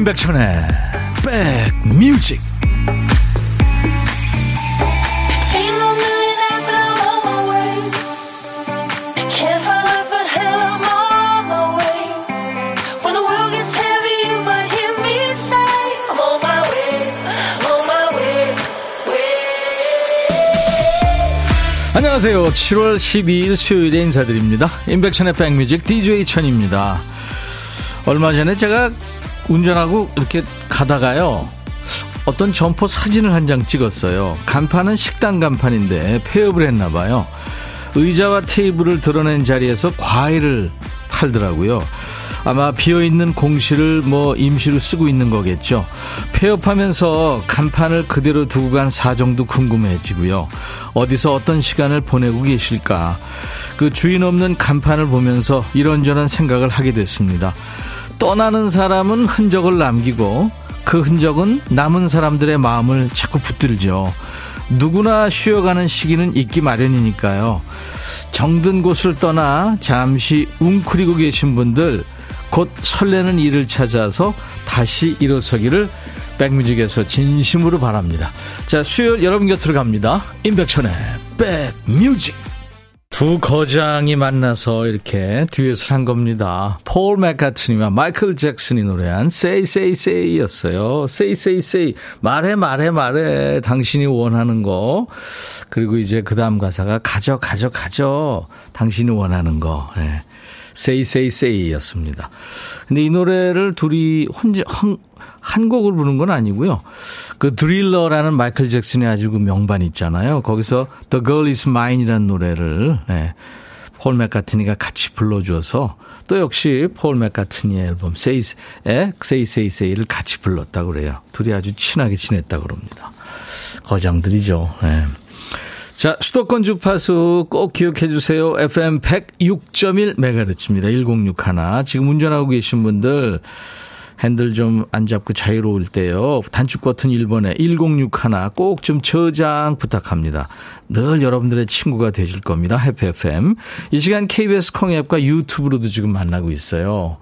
임백천의 백뮤직 안녕하세요. 7월 12일 수요일에 인사드립니다. 임백천의 백뮤직 DJ 천입니다. 얼마 전에 제가 운전하고 이렇게 가다가요. 어떤 점포 사진을 한 장 찍었어요. 간판은 식당 간판인데 폐업을 했나 봐요. 의자와 테이블을 드러낸 자리에서 과일을 팔더라고요. 아마 비어있는 공실을 뭐 임시로 쓰고 있는 거겠죠. 폐업하면서 간판을 그대로 두고 간 사정도 궁금해지고요. 어디서 어떤 시간을 보내고 계실까. 그 주인 없는 간판을 보면서 이런저런 생각을 하게 됐습니다. 떠나는 사람은 흔적을 남기고 그 흔적은 남은 사람들의 마음을 자꾸 붙들죠. 누구나 쉬어가는 시기는 있기 마련이니까요. 정든 곳을 떠나 잠시 웅크리고 계신 분들 곧 설레는 일을 찾아서 다시 일어서기를 백뮤직에서 진심으로 바랍니다. 자, 수요일 여러분 곁으로 갑니다. 임백천의 백뮤직. 두 거장이 만나서 이렇게 듀엣을 한 겁니다. 폴 맥카트니와 마이클 잭슨이 노래한 Say Say Say였어요. Say Say Say 말해 말해 말해 당신이 원하는 거 그리고 이제 그 다음 가사가 가져 가져 가져 당신이 원하는 거 네. Say Say Say였습니다. 근데 이 노래를 둘이 혼자 한, 한 곡을 부른 건 아니고요. 그 드릴러라는 마이클 잭슨의 아주 그 명반 있잖아요. 거기서 The Girl Is Mine이라는 노래를 네, 폴 맥카트니가 같이 불러줘서 또 역시 폴 맥카트니의 앨범 Say에 Say 같이 불렀다고 그래요. 둘이 아주 친하게 지냈다고 그럽니다. 거장들이죠. 네. 자, 수도권 주파수 꼭 기억해 주세요. FM 106.1MHz입니다. 1061. 지금 운전하고 계신 분들 핸들 좀 안 잡고 자유로울 때요. 단축 버튼 1번에 1061 꼭 좀 저장 부탁합니다. 늘 여러분들의 친구가 되실 겁니다. 해피 FM. 이 시간 KBS 콩 앱과 유튜브로도 지금 만나고 있어요.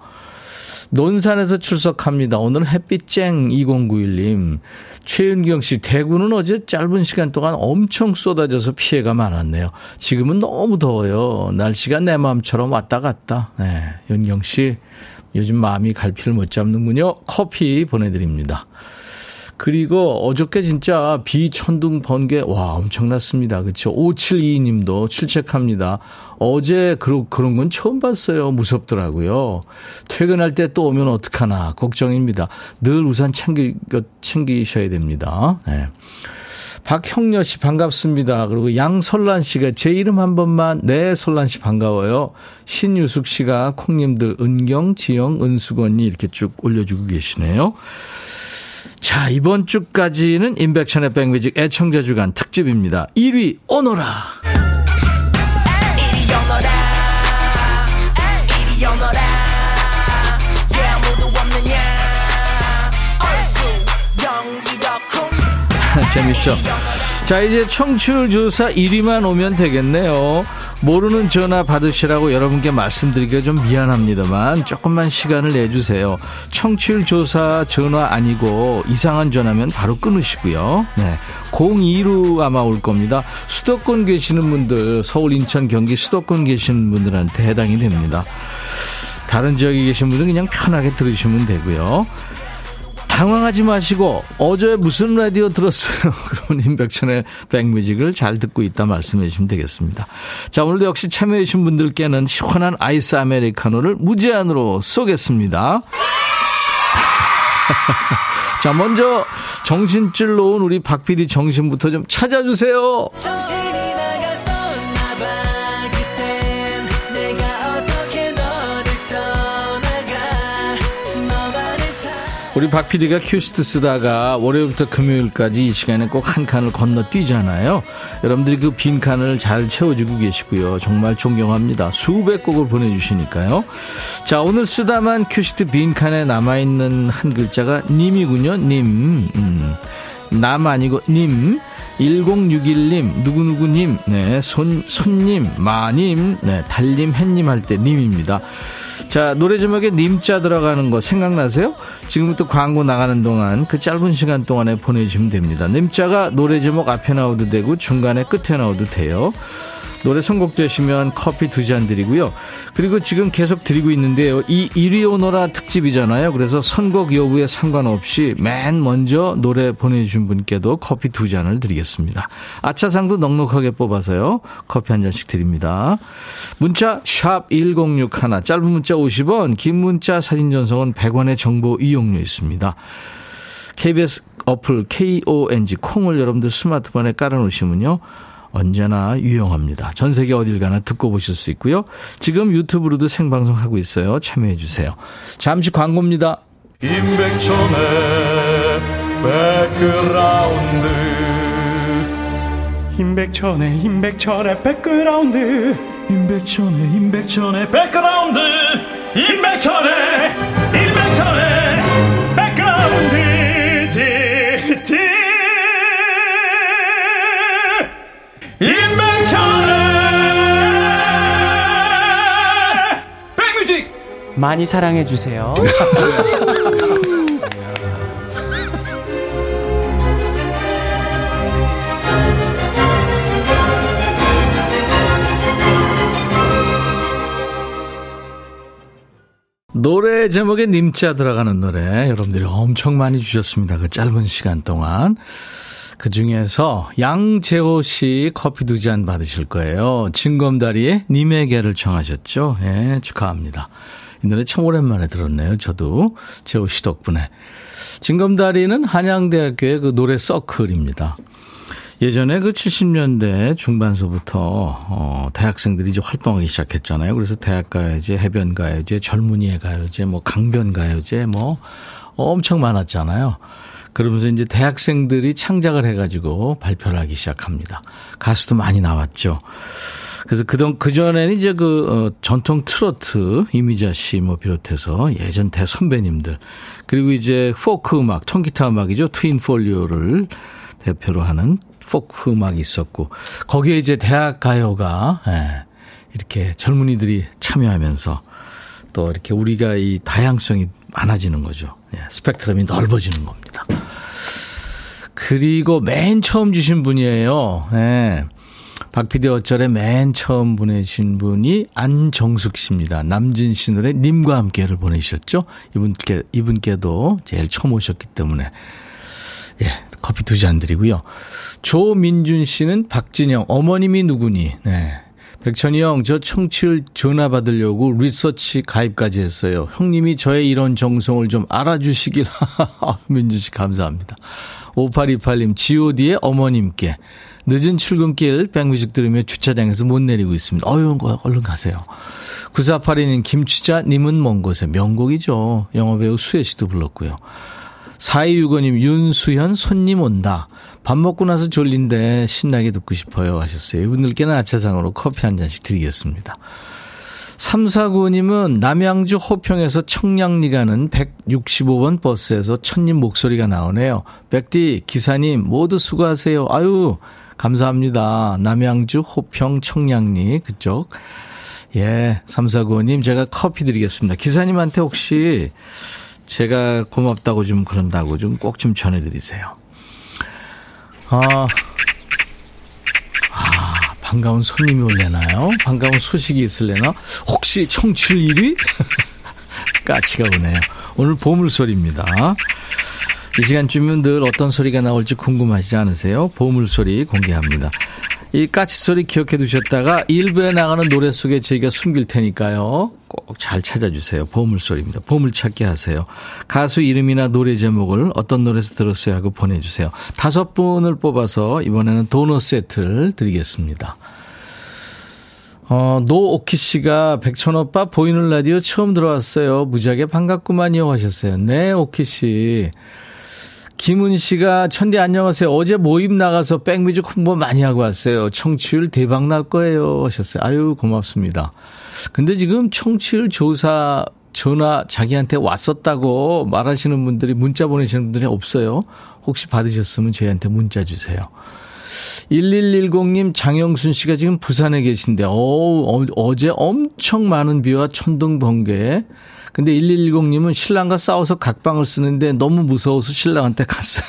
논산에서 출석합니다. 오늘 햇빛 쨍 2091님. 최윤경 씨, 대구는 어제 짧은 시간 동안 엄청 쏟아져서 피해가 많았네요. 지금은 너무 더워요. 날씨가 내 마음처럼 왔다 갔다. 네, 윤경 씨, 요즘 마음이 갈피를 못 잡는군요. 커피 보내드립니다. 그리고 어저께 진짜 비 천둥 번개 와 엄청났습니다. 그렇죠? 572님도 출첵합니다. 어제 그런 그런 건 처음 봤어요. 무섭더라고요. 퇴근할 때 또 오면 어떡하나 걱정입니다. 늘 우산 챙기 챙기셔야 됩니다. 네. 박형녀 씨 반갑습니다. 그리고 양설란 씨가 제 이름 한 번만 네 설란 씨 반가워요. 신유숙 씨가 콩님들 은경, 지영, 은수건이 이렇게 쭉 올려주고 계시네요. 자, 이번 주까지는 인백천의 백뮤직 애청자 주간 특집입니다. 1위 오너라. 재밌죠? 자, 이제 청취율 조사 1위만 오면 되겠네요. 모르는 전화 받으시라고 여러분께 말씀드리기가 좀 미안합니다만 조금만 시간을 내주세요. 청취율 조사 전화 아니고 이상한 전화면 바로 끊으시고요. 네. 02로 아마 올 겁니다. 수도권 계시는 분들, 서울, 인천, 경기 수도권 계시는 분들한테 해당이 됩니다. 다른 지역에 계신 분들은 그냥 편하게 들으시면 되고요. 당황하지 마시고 어제 무슨 라디오 들었어요? 그러면 임백천의 백뮤직을 잘 듣고 있다 말씀해 주시면 되겠습니다. 자 오늘도 역시 참여해 주신 분들께는 시원한 아이스 아메리카노를 무제한으로 쏘겠습니다. 자 먼저 정신줄 놓은 우리 박 PD 정신부터 좀 찾아주세요. 정신이 우리 박 PD가 큐시트 쓰다가 월요일부터 금요일까지 이 시간에 꼭 한 칸을 건너뛰잖아요. 여러분들이 그 빈 칸을 잘 채워주고 계시고요. 정말 존경합니다. 수백 곡을 보내주시니까요. 자, 오늘 쓰다만 큐시트 빈 칸에 남아있는 한 글자가 님이군요. 님. 음. 남 아니고 님. 1061님, 누구누구님, 네, 손, 손님, 마님, 네, 달님, 햇님 할 때 님입니다. 자, 노래 제목에 님자 들어가는 거 생각나세요? 지금부터 광고 나가는 동안 그 짧은 시간 동안에 보내주시면 됩니다. 님자가 노래 제목 앞에 나오도 되고 중간에 끝에 나오도 돼요. 노래 선곡되시면 커피 두 잔 드리고요. 그리고 지금 계속 드리고 있는데요. 이 이리 오너라 특집이잖아요. 그래서 선곡 여부에 상관없이 맨 먼저 노래 보내주신 분께도 커피 두 잔을 드리겠습니다. 아차상도 넉넉하게 뽑아서요. 커피 한 잔씩 드립니다. 문자 1061, 짧은 문자 50원, 긴 문자 사진 전송은 100원의 정보 이용료 있습니다. KBS 어플 KONG 콩을 여러분들 스마트폰에 깔아놓으시면요. 언제나 유용합니다. 전 세계 어딜 가나 듣고 보실 수 있고요. 지금 유튜브로도 생방송하고 있어요. 참여해 주세요. 잠시 광고입니다. 임백천의 백그라운드 임백천의 임백천의 백그라운드 임백천의 임백천의 백그라운드 임백천의 임백천의 많이 사랑해 주세요. 노래 제목에 님자 들어가는 노래 여러분들이 엄청 많이 주셨습니다. 그 짧은 시간 동안. 그 중에서 양재호 씨 커피 두 잔 받으실 거예요. 진검다리에 님에게를 청하셨죠. 예, 축하합니다. 이 노래 참 오랜만에 들었네요. 저도 재호 씨 덕분에. 진검다리는 한양대학교의 그 노래 서클입니다. 예전에 그 70년대 중반서부터 어 대학생들이 이제 활동하기 시작했잖아요. 그래서 대학 가요제, 해변 가요제, 젊은이의 가요제, 뭐 강변 가요제 뭐 엄청 많았잖아요. 그러면서 이제 대학생들이 창작을 해가지고 발표를 하기 시작합니다. 가수도 많이 나왔죠. 그래서 그동 그전에는 이제 그 어, 전통 트로트 이미자 씨 뭐 비롯해서 예전 대선배님들 그리고 이제 포크 음악, 통기타 음악이죠. 트윈 폴리오를 대표로 하는 포크 음악이 있었고 거기에 이제 대학 가요가 예, 이렇게 젊은이들이 참여하면서 또 이렇게 우리가 이 다양성이 많아지는 거죠. 예, 스펙트럼이 넓어지는 겁니다. 그리고 맨 처음 주신 분이에요. 예. 박피디 어쩔에 맨 처음 보내신 분이 안정숙 씨입니다. 남진 씨 노래 님과 함께를 보내주셨죠. 이분께, 이분께도 제일 처음 오셨기 때문에. 예, 커피 두 잔 드리고요. 조민준 씨는 박진영, 어머님이 누구니? 네. 백천이 형, 저 청취율 전화 받으려고 리서치 가입까지 했어요. 형님이 저의 이런 정성을 좀 알아주시길. 민준 씨 감사합니다. 5828님, god의 어머님께. 늦은 출근길 백뮤직 들으며 주차장에서 못 내리고 있습니다. 어휴, 얼른 가세요. 9482님, 김추자 님은 먼 곳에 명곡이죠. 영화배우 수혜 씨도 불렀고요. 4265님, 윤수현, 손님 온다. 밥 먹고 나서 졸린데 신나게 듣고 싶어요 하셨어요. 이분들께는 아차상으로 커피 한 잔씩 드리겠습니다. 349님은 남양주 호평에서 청량리 가는 165번 버스에서 천님 목소리가 나오네요. 백디, 기사님 모두 수고하세요. 아유, 감사합니다. 남양주 호평 청량리 그쪽. 예, 349님 제가 커피 드리겠습니다. 기사님한테 혹시 제가 고맙다고 좀 그런다고 좀 꼭좀 좀 전해드리세요. 아, 아, 반가운 손님이 올래나요? 반가운 소식이 있을래나? 혹시 청취율 1위? 까치가 오네요. 오늘 보물소리입니다. 이 시간쯤이면 늘 어떤 소리가 나올지 궁금하시지 않으세요? 보물소리 공개합니다. 이 까치소리 기억해 두셨다가 일부에 나가는 노래 속에 저희가 숨길 테니까요. 꼭 잘 찾아주세요. 보물소리입니다. 보물찾기 하세요. 가수 이름이나 노래 제목을 어떤 노래에서 들었어요 하고 보내주세요. 다섯 분을 뽑아서 이번에는 도넛 세트를 드리겠습니다. 어, 노오키 씨가 백천 오빠 보이는 라디오 처음 들어왔어요. 무지하게 반갑구만요 하셨어요. 네, 오키 씨. 김은 씨가 천디 안녕하세요. 어제 모임 나가서 백뮤직 홍보 많이 하고 왔어요. 청취율 대박 날 거예요. 하셨어요. 아유, 고맙습니다. 근데 지금 청취율 조사 전화 자기한테 왔었다고 말하시는 분들이 문자 보내시는 분들이 없어요. 혹시 받으셨으면 저희한테 문자 주세요. 1110님 장영순 씨가 지금 부산에 계신데, 어, 어제 엄청 많은 비와 천둥 번개. 근데 1110님은 신랑과 싸워서 각방을 쓰는데 너무 무서워서 신랑한테 갔어요.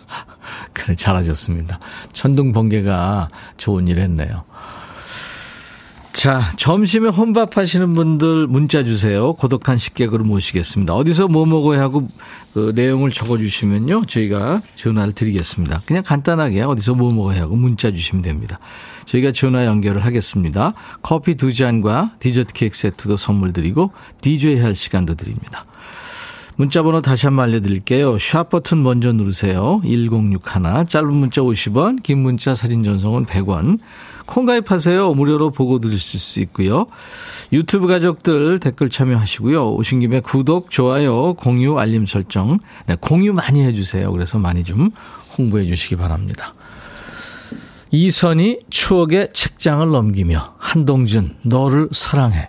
그래, 잘하셨습니다. 천둥 번개가 좋은 일 했네요. 자, 점심에 혼밥 하시는 분들 문자 주세요. 고독한 식객으로 모시겠습니다. 어디서 뭐 먹어야 하고 그 내용을 적어 주시면요. 저희가 전화를 드리겠습니다. 그냥 간단하게 어디서 뭐 먹어야 하고 문자 주시면 됩니다. 저희가 전화 연결을 하겠습니다. 커피 두 잔과 디저트 케이크 세트도 선물 드리고 DJ 할 시간도 드립니다. 문자 번호 다시 한번 알려드릴게요. 샵 버튼 먼저 누르세요. 1061 짧은 문자 50원 긴 문자 사진 전송은 100원 콩 가입하세요. 무료로 보고 들으실 수 있고요. 유튜브 가족들 댓글 참여하시고요. 오신 김에 구독, 좋아요, 공유, 알림 설정. 네, 공유 많이 해주세요. 그래서 많이 좀 홍보해 주시기 바랍니다. 이선희 추억의 책장을 넘기며 한동준 너를 사랑해.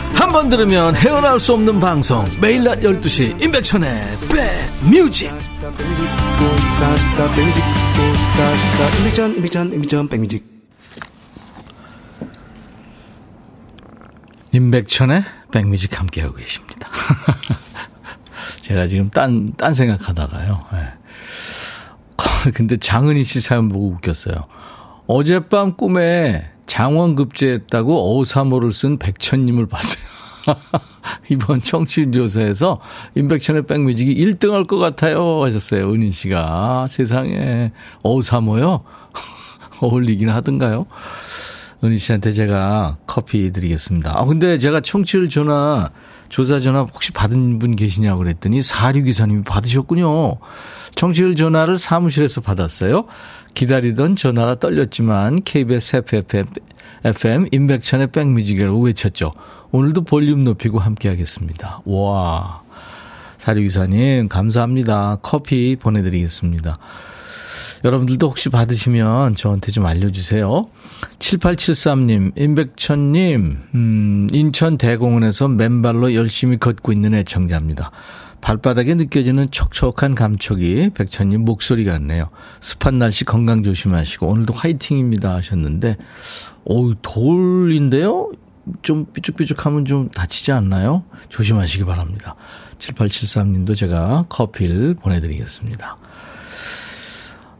한 번 들으면 헤어나올 수 없는 방송 매일 낮 12시 임백천의 백뮤직 임백천의 백뮤직 함께하고 계십니다. 제가 지금 딴, 딴 생각하다가요. 네. 근데 장은희 씨 사연 보고 웃겼어요. 어젯밤 꿈에 장원 급제했다고 어사모를 쓴 백천님을 봤어요. 이번 청취율 조사에서 임백천의 백뮤직이 1등 할 것 같아요 하셨어요. 은인 씨가. 세상에 어사모요? 어울리긴 하던가요? 은희 씨한테 제가 커피 드리겠습니다. 아, 근데 제가 청취율 전화, 조사 전화 혹시 받은 분 계시냐고 그랬더니 사류 기사님이 받으셨군요. 청취율 전화를 사무실에서 받았어요. 기다리던 전화가 떨렸지만 KBS FFM, FM 임백천의 백뮤직이라고 외쳤죠. 오늘도 볼륨 높이고 함께 하겠습니다. 와. 사류 기사님 감사합니다. 커피 보내드리겠습니다. 여러분들도 혹시 받으시면 저한테 좀 알려주세요. 7873님, 임백천님, 음, 인천 대공원에서 맨발로 열심히 걷고 있는 애청자입니다. 발바닥에 느껴지는 촉촉한 감촉이 백천님 목소리 같네요. 습한 날씨 건강 조심하시고 오늘도 화이팅입니다 하셨는데, 오, 돌인데요? 좀 삐죽삐죽하면 좀 다치지 않나요? 조심하시기 바랍니다. 7873님도 제가 커피를 보내드리겠습니다.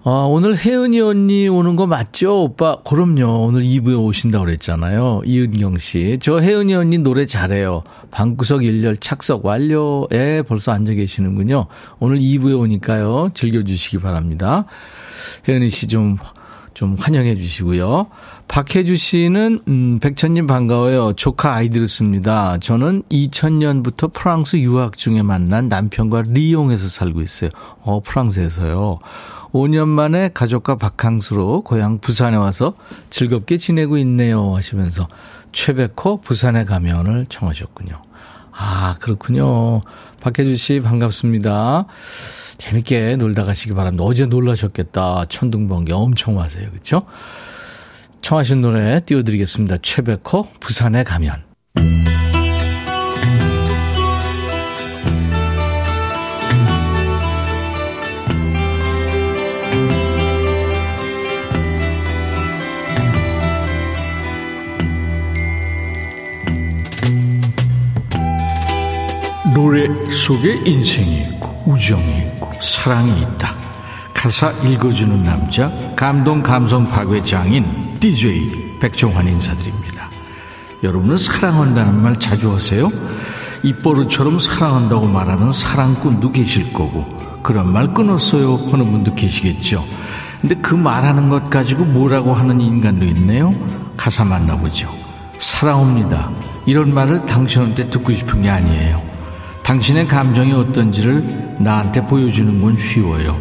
아, 오늘 혜은이 언니 오는 거 맞죠? 오빠, 그럼요. 오늘 2부에 오신다고 그랬잖아요. 이은경 씨. 저 혜은이 언니 노래 잘해요. 방구석 일렬 착석 완료 에 벌써 앉아 계시는군요. 오늘 2부에 오니까요. 즐겨주시기 바랍니다. 혜은이 씨 좀, 좀 환영해 주시고요. 박혜주 씨는, 음, 백천님 반가워요. 조카 아이들을 씁니다. 저는 2000년부터 프랑스 유학 중에 만난 남편과 리옹에서 살고 있어요. 어, 프랑스에서요. 5년 만에 가족과 바캉스로 고향 부산에 와서 즐겁게 지내고 있네요 하시면서 최백호 부산에 가면을 청하셨군요. 아, 그렇군요. 박혜주 씨 반갑습니다. 재밌게 놀다 가시기 바랍니다. 어제 놀라셨겠다. 천둥번개 엄청 와세요. 그렇죠? 청하신 노래 띄워드리겠습니다. 최백호 부산에 가면. 노래 속에 인생이 있고 우정이 있고 사랑이 있다. 가사 읽어주는 남자 감동 감성 파괴 장인 DJ 백종환 인사드립니다. 여러분은 사랑한다는 말 자주 하세요? 입버릇처럼 사랑한다고 말하는 사랑꾼도 계실 거고 그런 말 끊었어요 하는 분도 계시겠죠. 근데 그 말하는 것 가지고 뭐라고 하는 인간도 있네요. 가사 만나보죠. 사랑합니다. 이런 말을 당신한테 듣고 싶은 게 아니에요. 당신의 감정이 어떤지를 나한테 보여주는 건 쉬워요.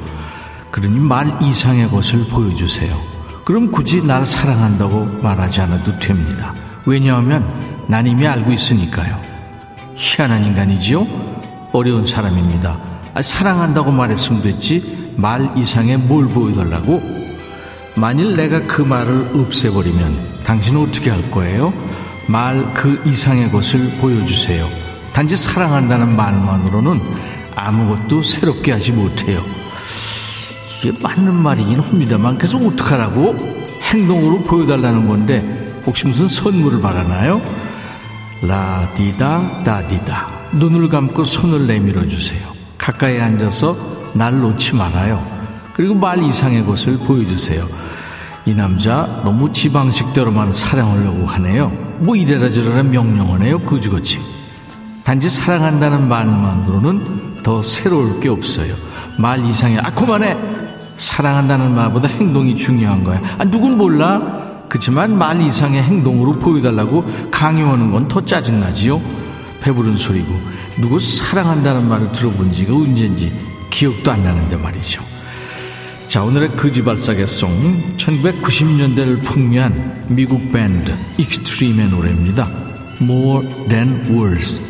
그러니 말 이상의 것을 보여주세요. 그럼 굳이 날 사랑한다고 말하지 않아도 됩니다. 왜냐하면 난 이미 알고 있으니까요. 희한한 인간이지요? 어려운 사람입니다. 아, 사랑한다고 말했으면 됐지 말 이상의 뭘 보여달라고? 만일 내가 그 말을 없애버리면 당신은 어떻게 할 거예요? 말 그 이상의 것을 보여주세요. 단지 사랑한다는 말만으로는 아무것도 새롭게 하지 못해요. 이게 맞는 말이긴 합니다만 그래서 어떡하라고? 행동으로 보여달라는 건데 혹시 무슨 선물을 바라나요? 라디다 다디다 눈을 감고 손을 내밀어 주세요. 가까이 앉아서 날 놓지 말아요. 그리고 말 이상의 것을 보여주세요. 이 남자 너무 지방식대로만 사랑하려고 하네요. 뭐 이래라 저래라 명령하네요. 그지그지. 단지 사랑한다는 말만으로는 더 새로울 게 없어요. 말 이상의 아 그만해. 사랑한다는 말보다 행동이 중요한 거야. 아 누군 몰라. 그렇지만 말 이상의 행동으로 보여달라고 강요하는 건 더 짜증나지요. 배부른 소리고 누구 사랑한다는 말을 들어본 지가 언젠지 기억도 안 나는데 말이죠. 자 오늘의 거지발싸개 song 1990년대를 풍미한 미국 밴드 익스트림의 노래입니다. More Than Words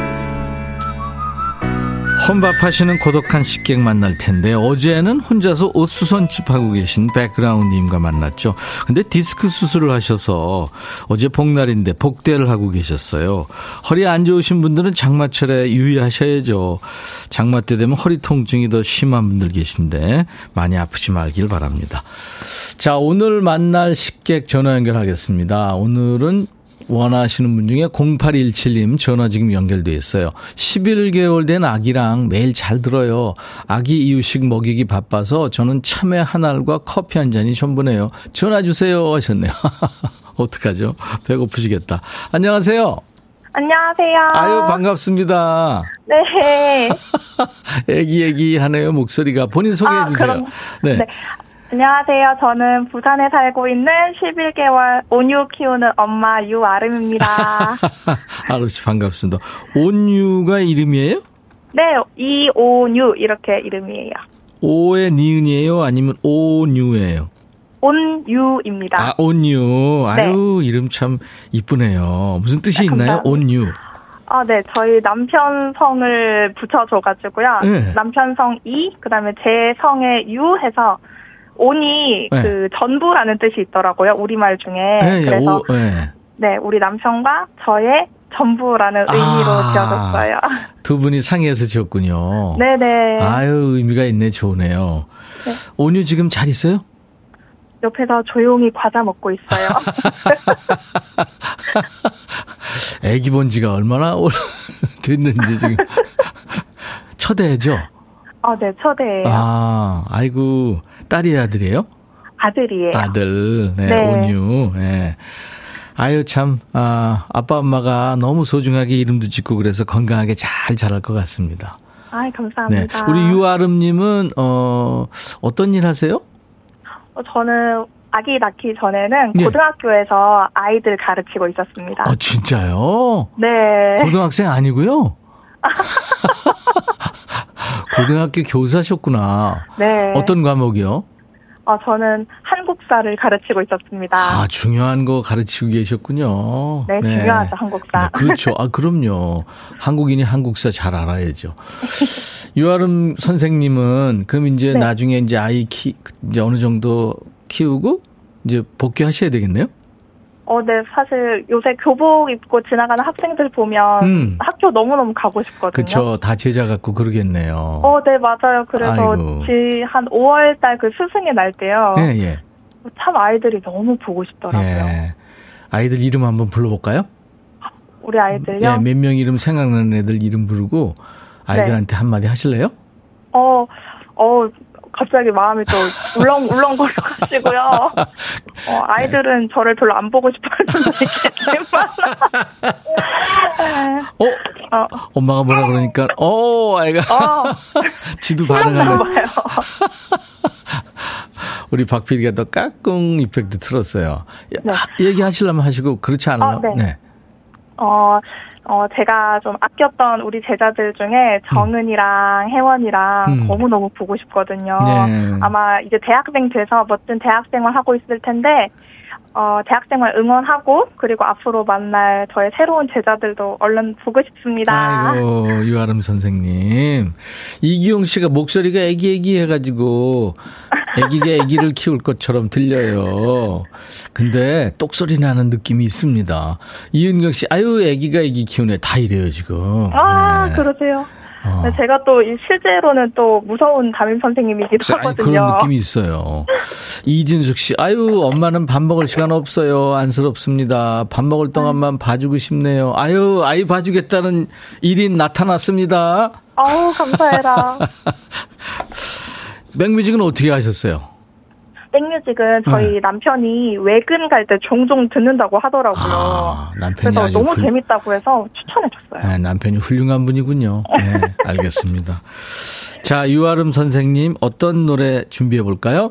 혼밥하시는 고독한 식객 만날 텐데 어제는 혼자서 옷 수선집 하고 계신 백그라운드님과 만났죠. 근데 디스크 수술을 하셔서 어제 복날인데 복대를 하고 계셨어요. 허리 안 좋으신 분들은 장마철에 유의하셔야죠. 장마 때 되면 허리 통증이 더 심한 분들 계신데 많이 아프지 말길 바랍니다. 자, 오늘 만날 식객 전화 연결하겠습니다. 오늘은 원하시는 분 중에 0817님 전화 지금 연결돼 있어요. 11개월 된 아기랑 매일 잘 들어요. 아기 이유식 먹이기 바빠서 저는 참외 한 알과 커피 한 잔이 전부네요. 전화 주세요 하셨네요. 어떡하죠? 배고프시겠다. 안녕하세요. 안녕하세요. 아유 반갑습니다. 네. 애기 애기 하네요 목소리가 본인 소개해 아, 주세요. 그럼, 네. 안녕하세요. 저는 부산에 살고 있는 11개월 온유 키우는 엄마 유아름입니다. 아름 씨 반갑습니다. 온유가 이름이에요? 네, 이온유 이렇게 이름이에요. 오의 니은이에요? 아니면 오뉴예요? 온유입니다. 아, 온유. 네. 아유, 이름 참 이쁘네요. 무슨 뜻이 네, 있나요? 온유. 아, 네. 저희 남편 성을 붙여줘가지고요. 네. 남편 성 이, 그 다음에 제 성의 유 해서 온이 네. 그 전부라는 뜻이 있더라고요. 우리말 중에. 예, 예, 그래서 오, 예. 네, 우리 남편과 저의 전부라는 의미로 아. 지어졌어요. 두 분이 상의해서 지었군요. 네네. 아유, 의미가 있네. 좋네요. 네. 온유 지금 잘 있어요? 옆에서 조용히 과자 먹고 있어요. 애기 본 지가 얼마나 올- 됐는지 지금. 첫애죠? 아, 네, 초대예요. 아, 아이고, 딸이 아들이에요? 아들이에요. 아들, 네, 네. 온유, 예. 아유, 참, 아, 아빠, 엄마가 너무 소중하게 이름도 짓고 그래서 건강하게 잘 자랄 것 같습니다. 아, 네. 감사합니다. 우리 유아름 님은, 어, 어떤 일 하세요? 어, 저는 아기 낳기 전에는 예. 고등학교에서 아이들 가르치고 있었습니다. 어, 진짜요? 네. 고등학생 아니고요? 고등학교 교사셨구나. 네. 어떤 과목이요? 어, 저는 한국사를 가르치고 있었습니다. 아, 중요한 거 가르치고 계셨군요. 네, 중요하죠, 한국사. 네, 그렇죠. 아, 그럼요. 한국인이 한국사 잘 알아야죠. 유아름 선생님은 그럼 이제 네. 나중에 이제 아이 키, 이제 어느 정도 키우고 이제 복귀하셔야 되겠네요? 어, 네, 사실 요새 교복 입고 지나가는 학생들 보면 음. 학교 너무너무 가고 싶거든요. 그쵸. 다 제자 같고 그러겠네요. 어, 네, 맞아요. 그래서 아이고. 지, 한 5월 달 그 스승의 날 때요. 예, 예. 참 아이들이 너무 보고 싶더라고요. 예. 아이들 이름 한번 불러볼까요? 우리 아이들요. 예, 몇 명 이름 생각나는 애들 이름 부르고 아이들한테 한마디 하실래요? 어, 어, 갑자기 마음이 또 울렁, 울렁거려가지고요. 어, 아이들은 저를 별로 안 보고 싶어 하는데, 어? 어, 엄마가 뭐라 그러니까, 어, 아이가. 어, 지도 반응하네. 봐요. 우리 박 PD가 더 까꿍 이펙트 틀었어요. 야, 네. 하- 얘기하시려면 하시고, 그렇지 않아요? 아, 네. 어, 어, 제가 좀 아꼈던 우리 제자들 중에 정은이랑 혜원이랑 음. 너무너무 보고 싶거든요. 네. 아마 이제 대학생 돼서 멋진 대학생활 하고 있을 텐데, 어, 대학생활 응원하고, 그리고 앞으로 만날 저의 새로운 제자들도 얼른 보고 싶습니다. 아이고, 유아름 선생님. 이기용 씨가 목소리가 애기애기 해가지고, 애기가 애기를 키울 것처럼 들려요. 근데 똑소리 나는 느낌이 있습니다. 이은경 씨, 아유, 애기가 애기 키우네. 다 이래요, 지금. 아, 네. 그러세요. 어. 네, 제가 또이 실제로는 또 무서운 담임 선생님이기도 아니, 하거든요. 그런 느낌이 있어요. 이진숙 씨, 아유, 엄마는 밥 먹을 시간 없어요. 안쓰럽습니다. 밥 먹을 동안만 봐주고 싶네요. 아유, 아이 봐주겠다는 일인 나타났습니다. 아우, 감사해라. 백뮤직은 어떻게 하셨어요? 백뮤직은 저희 네. 남편이 외근 갈 때 종종 듣는다고 하더라고요. 아, 남편이 그래서 너무 훌- 재밌다고 해서 추천해줬어요. 네, 남편이 훌륭한 분이군요. 네, 알겠습니다. 자, 유아름 선생님, 어떤 노래 준비해 볼까요?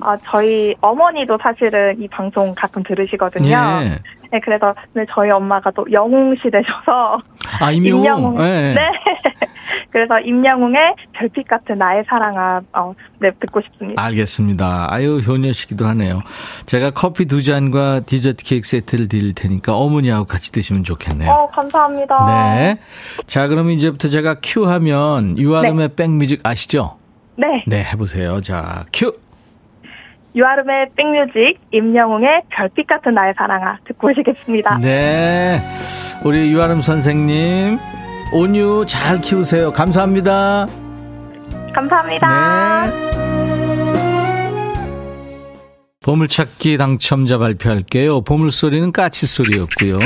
아, 저희 어머니도 사실은 이 방송 가끔 들으시거든요. 예. 네, 그래서 네, 저희 엄마가 또 영웅시 되셔서 아, 임영웅. 임영웅. 네. 네. 그래서 임영웅의 별빛 같은 나의 사랑아 어, 네, 듣고 싶습니다. 알겠습니다. 아유, 효녀시기도 하네요. 제가 커피 두 잔과 디저트 케이크 세트를 드릴 테니까 어머니하고 같이 드시면 좋겠네요. 어, 감사합니다. 네. 자, 그럼 이제부터 제가 큐 하면 유아름의 백뮤직 아시죠? 네. 네, 해보세요. 자, 큐. 유아름의 백뮤직, 임영웅의 별빛 같은 나의 사랑아 듣고 오시겠습니다. 네. 우리 유아름 선생님, 온유 잘 키우세요. 감사합니다. 감사합니다. 네. 보물찾기 당첨자 발표할게요. 보물소리는 까치소리였고요.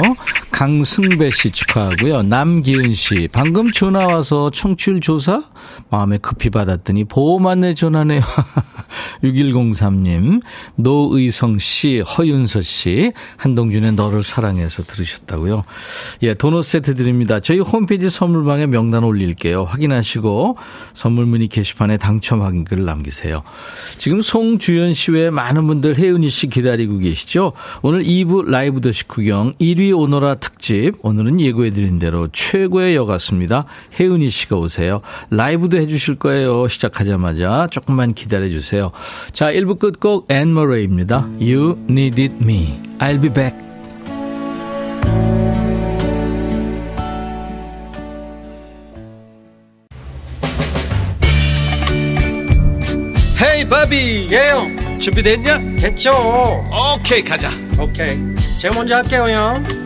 강승배 씨 축하하고요. 남기은 씨, 방금 전화 와서 청취율 조사? 마음에 급히 받았더니 보험 안내 전화네요. 6103님, 노의성 씨, 허윤서 씨, 한동준의 너를 사랑해서 들으셨다고요. 예, 도넛 세트 드립니다. 저희 홈페이지 선물방에 명단 올릴게요. 확인하시고 선물 문의 게시판에 당첨 확인글 남기세요. 지금 송주연 씨 외에 많은 분들 혜은이 씨 기다리고 계시죠? 오늘 2부 라이브 더시 구경 1위 오너라 특집. 오늘은 예고해드린 대로 최고의 여가수입니다. 혜은이 씨가 오세요. 라이브도 해주실 거예요. 시작하자마자 조금만 기다려주세요. 자, 1부 끝곡 앤 머레이입니다. You needed me. I'll be back. Hey Bobby yeah 형 준비됐냐? 됐죠 오케이 가자 오케이 제가 먼저 할게요 형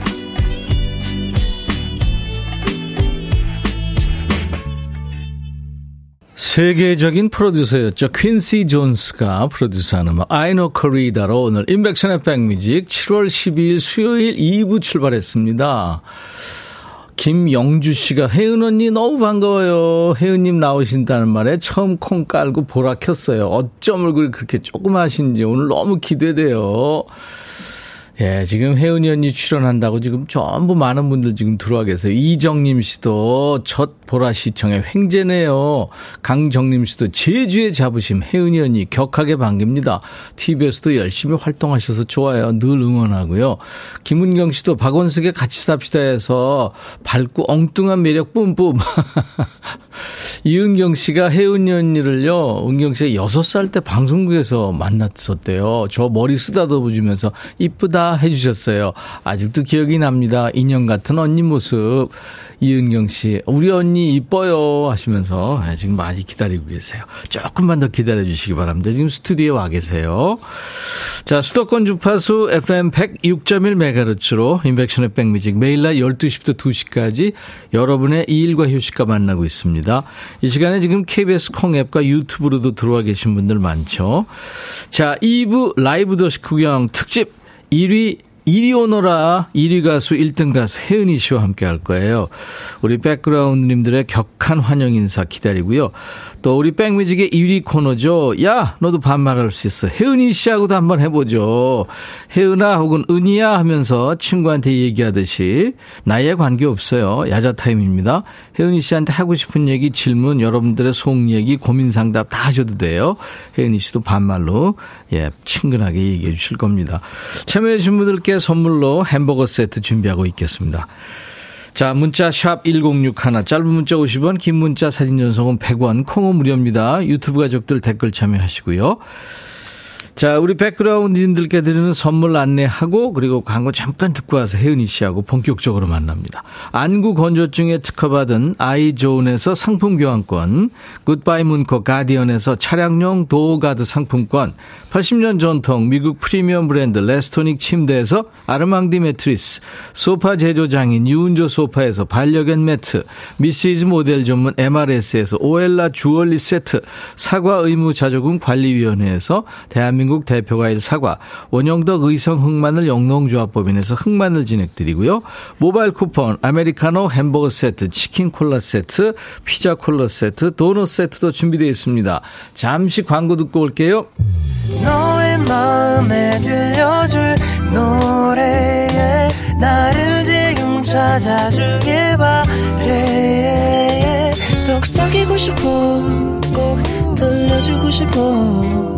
세계적인 프로듀서였죠. 퀸시 존스가 프로듀서하는 Know Corrida로 오늘 인백션의 백뮤직 7월 12일 수요일 2부 출발했습니다. 김영주 씨가 혜은 언니 너무 반가워요. 혜은님 나오신다는 말에 처음 콩 깔고 보라 켰어요. 어쩜 얼굴이 그렇게 조그마신지 오늘 너무 기대돼요. 예, 지금 혜은이 언니 출연한다고 지금 전부 많은 분들 지금 들어와 계세요. 이정님 씨도 첫 보라 시청의 횡재네요. 강정님 씨도 제주의 자부심 혜은이 언니 격하게 반깁니다. TV에서도 열심히 활동하셔서 좋아요. 늘 응원하고요. 김은경 씨도 박원숙의 같이 삽시다 해서 밝고 엉뚱한 매력 뿜뿜. 이은경 씨가 혜은이 언니를요, 은경 씨가 6살 때 방송국에서 만났었대요. 저 머리 쓰다듬어 주면서 이쁘다 해주셨어요. 아직도 기억이 납니다. 인형 같은 언니 모습. 이은경 씨, 우리 언니 이뻐요 하시면서 예, 지금 많이 기다리고 계세요. 조금만 더 기다려 주시기 바랍니다. 지금 스튜디오에 와 계세요. 자, 수도권 주파수 FM 106.1MHz로 인백션의 백뮤직 매일 날 12시부터 2시까지 여러분의 일과 휴식과 만나고 있습니다. 이 시간에 지금 KBS 콩앱과 유튜브로도 들어와 계신 분들 많죠. 자, 2부 라이브 도시 구경 특집 1위 1위 오너라 1위 가수 1등 가수 혜은이 씨와 함께 할 거예요. 우리 백그라운드님들의 격한 환영 인사 기다리고요. 또 우리 백뮤직의 1위 코너죠. 야, 너도 반말할 수 있어. 혜은이 씨하고도 한번 해보죠. 혜은아 혹은 은희야 하면서 친구한테 얘기하듯이 나이에 관계없어요. 야자 타임입니다. 혜은이 씨한테 하고 싶은 얘기, 질문, 여러분들의 속 얘기, 고민 상담 다 하셔도 돼요. 혜은이 씨도 반말로 예, 친근하게 얘기해 주실 겁니다. 참여해 주신 분들께 선물로 햄버거 세트 준비하고 있겠습니다. 자, 문자 샵 1061, 짧은 문자 50원, 긴 문자 사진 전송은 100원, 콩은 무료입니다. 유튜브 가족들 댓글 참여하시고요. 자, 우리 백그라운드님들께 드리는 선물 안내하고 그리고 광고 잠깐 듣고 와서 혜은이 씨하고 본격적으로 만납니다. 안구 건조증에 특허받은 아이존에서 상품 교환권, 굿바이 문코 가디언에서 차량용 door guard 상품권, 80년 전통 미국 프리미엄 브랜드 레스토닉 침대에서 아르망디 매트리스, 소파 제조장인 유운조 소파에서 반려견 매트, 미시즈 모델 전문 MRS에서 오엘라 주얼리 세트, 사과 의무 자조금 관리위원회에서 대한민국 대표과일 사과, 원영덕 의성 흑마늘 영농조합법인에서 흑마늘 진액 드리고요. 모바일 쿠폰, 아메리카노 햄버거 세트, 치킨 콜라 세트, 피자 콜라 세트, 도넛 세트도 준비되어 있습니다. 잠시 광고 듣고 올게요. 너의 마음에 들려줄 노래에 나를 지금 찾아주길 바래 속삭이고 싶어 꼭 들려주고 싶어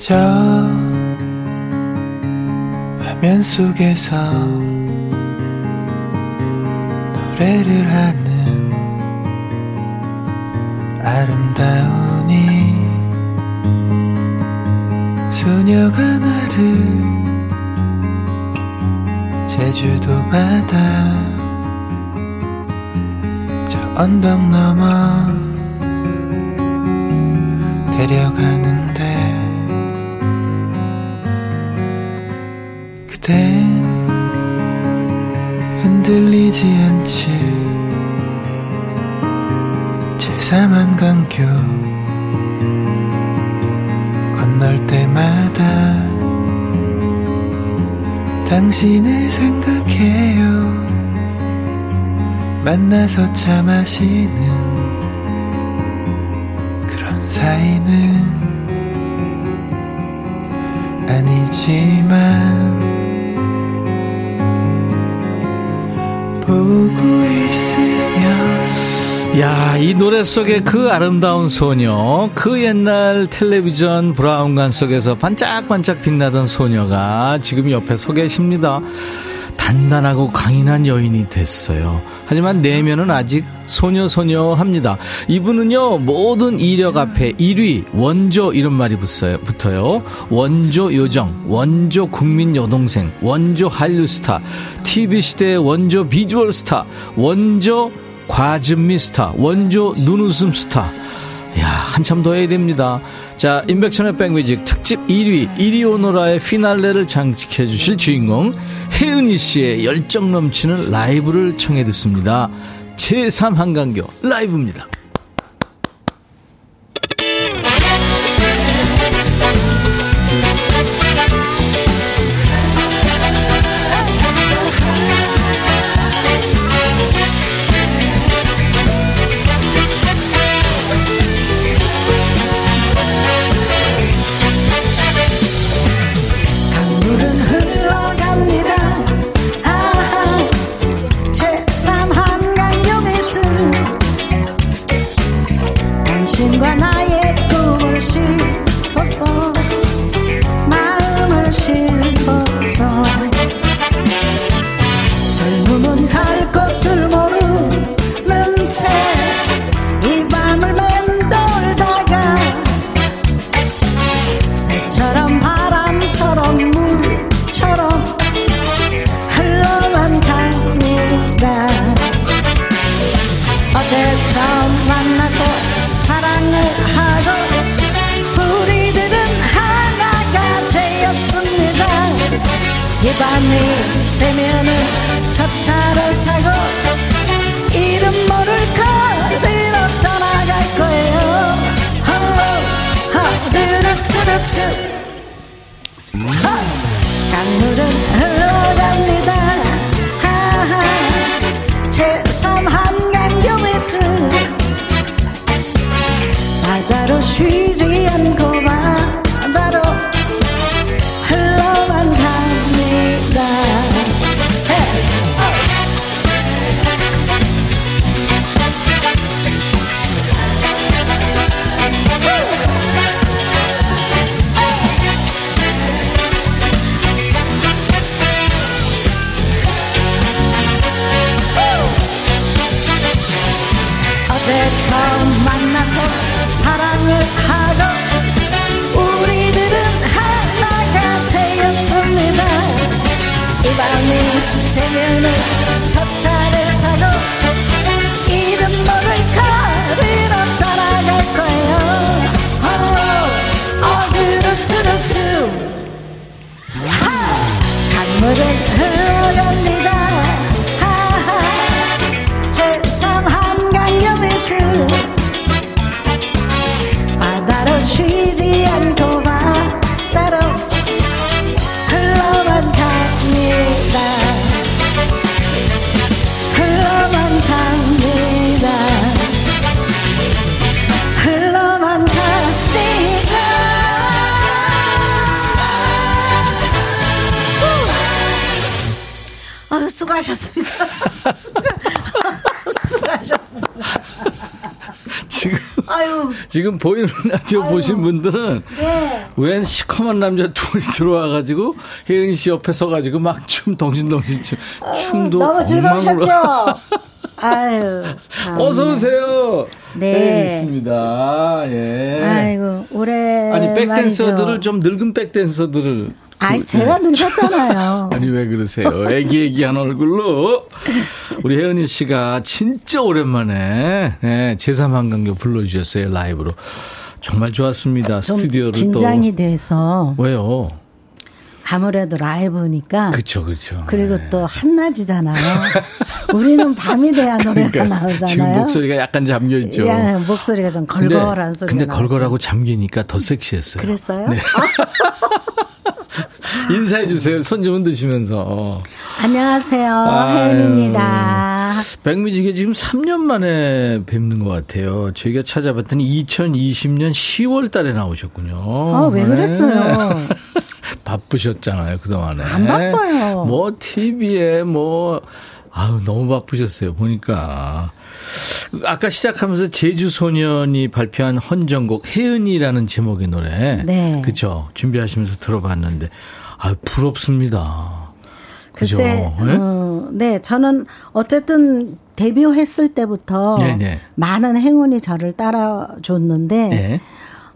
저 화면 속에서 노래를 하는 아름다우니 소녀가 나를 제주도 바다 저 언덕 넘어 데려가는데 그댄 흔들리지 않지. 제삼한 강교 건널 때마다 당신을 생각해요. 만나서 차 마시는 그런 사이는 아니지만 보고 있으면 야, 이 노래 속의 그 아름다운 소녀, 그 옛날 텔레비전 브라운관 속에서 반짝반짝 빛나던 소녀가 지금 옆에 서 계십니다. 단단하고 강인한 여인이 됐어요. 하지만 내면은 아직 소녀소녀 합니다. 이분은요, 모든 이력 앞에 1위, 원조 이런 말이 붙어요. 붙어요. 원조 요정, 원조 국민 여동생, 원조 한류 스타, TV시대의 원조 비주얼 스타, 원조 과즙미 스타, 원조 눈웃음 스타. 야, 한참 더 해야 됩니다. 자, 임백천의 백뮤직 특집 1위, 1위 오너라의 피날레를 장식해 주실 주인공, 혜은이 씨의 열정 넘치는 라이브를 청해 듣습니다. 제3 한강교 라이브입니다. Mm-hmm. 보이는 라디오 보신 분들은 네. 웬 시커먼 남자 둘이 들어와가지고 혜은이 씨 옆에 서가지고 막 춤 덩신덩신 춤 춤도 아, 너무. 즐거우셨죠? 아유, 참. 어서 오세요. 네. 있습니다. 예. 아이고, 올해. 아니. 백댄서들을 좀 늙은 백댄서들을 아이, 그, 제가 예. 늙었잖아요. 아니 왜 그러세요? 애기애기한 얼굴로 우리 혜은이 씨가 진짜 오랜만에 예, 제3한강교 불러주셨어요 라이브로 정말 좋았습니다. 좀 스튜디오를 긴장이 돼서 또 왜요? 아무래도 라이브니까. 그렇죠, 그렇죠. 그리고 또 한낮이잖아요. 우리는 밤이 돼야 노래가 그러니까 나오잖아요. 지금 목소리가 약간 잠겨 있죠. 야, 목소리가 좀 걸걸한 소리가 근데. 걸걸하고 잠기니까 더 섹시했어요. 그랬어요? 네. 인사해 주세요. 손 좀 흔드시면서. 안녕하세요. 혜은입니다. 백뮤직에 지금 3년 만에 뵙는 것 같아요. 저희가 찾아봤더니 2020년 10월 달에 나오셨군요. 아, 왜 네. 그랬어요? 바쁘셨잖아요, 그동안에. 안 바빠요. 뭐, TV에 뭐, 아유, 너무 바쁘셨어요, 보니까. 아까 시작하면서 제주 소년이 발표한 헌정곡 혜은이라는 제목의 노래. 네. 그쵸. 준비하시면서 들어봤는데, 아유, 부럽습니다. 그죠? 글쎄, 네? 어, 네, 저는 어쨌든 데뷔했을 때부터 네, 네. 많은 행운이 저를 따라줬는데, 네.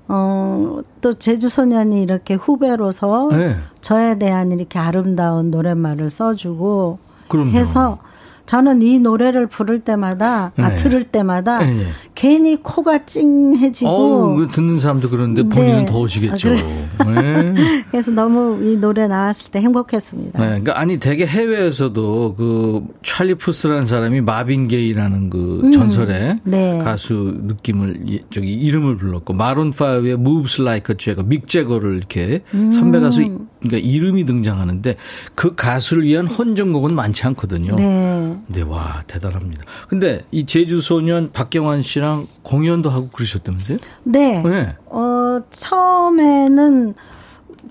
어, 또 제주소년이 이렇게 후배로서 네. 저에 대한 이렇게 아름다운 노랫말을 써주고 그럼요. 해서 저는 이 노래를 부를 때마다, 아, 네. 들을 때마다 네, 네. 괜히 코가 찡해지고 어우, 듣는 사람도 그런데 본인은 네. 더우시겠죠. 아, 네. 그래 서 너무 이 노래 나왔을 때 행복했습니다. 네, 그러니까 아니 되게 해외에서도 그 찰리 푸스라는 사람이 마빈 게이라는 그 전설의 네. 가수 느낌을 이- 저기 이름을 불렀고 마룬 5의 Moves Like a Jagger, 믹 제거를 이렇게 선배 가수 이- 그러니까 이름이 등장하는데 그 가수를 위한 헌정곡은 많지 않거든요. 네. 네, 와 대단합니다. 근데 이 제주 소년 박경환 씨랑 공연도 하고 그러셨다면서요? 네. 네. 어, 처음에는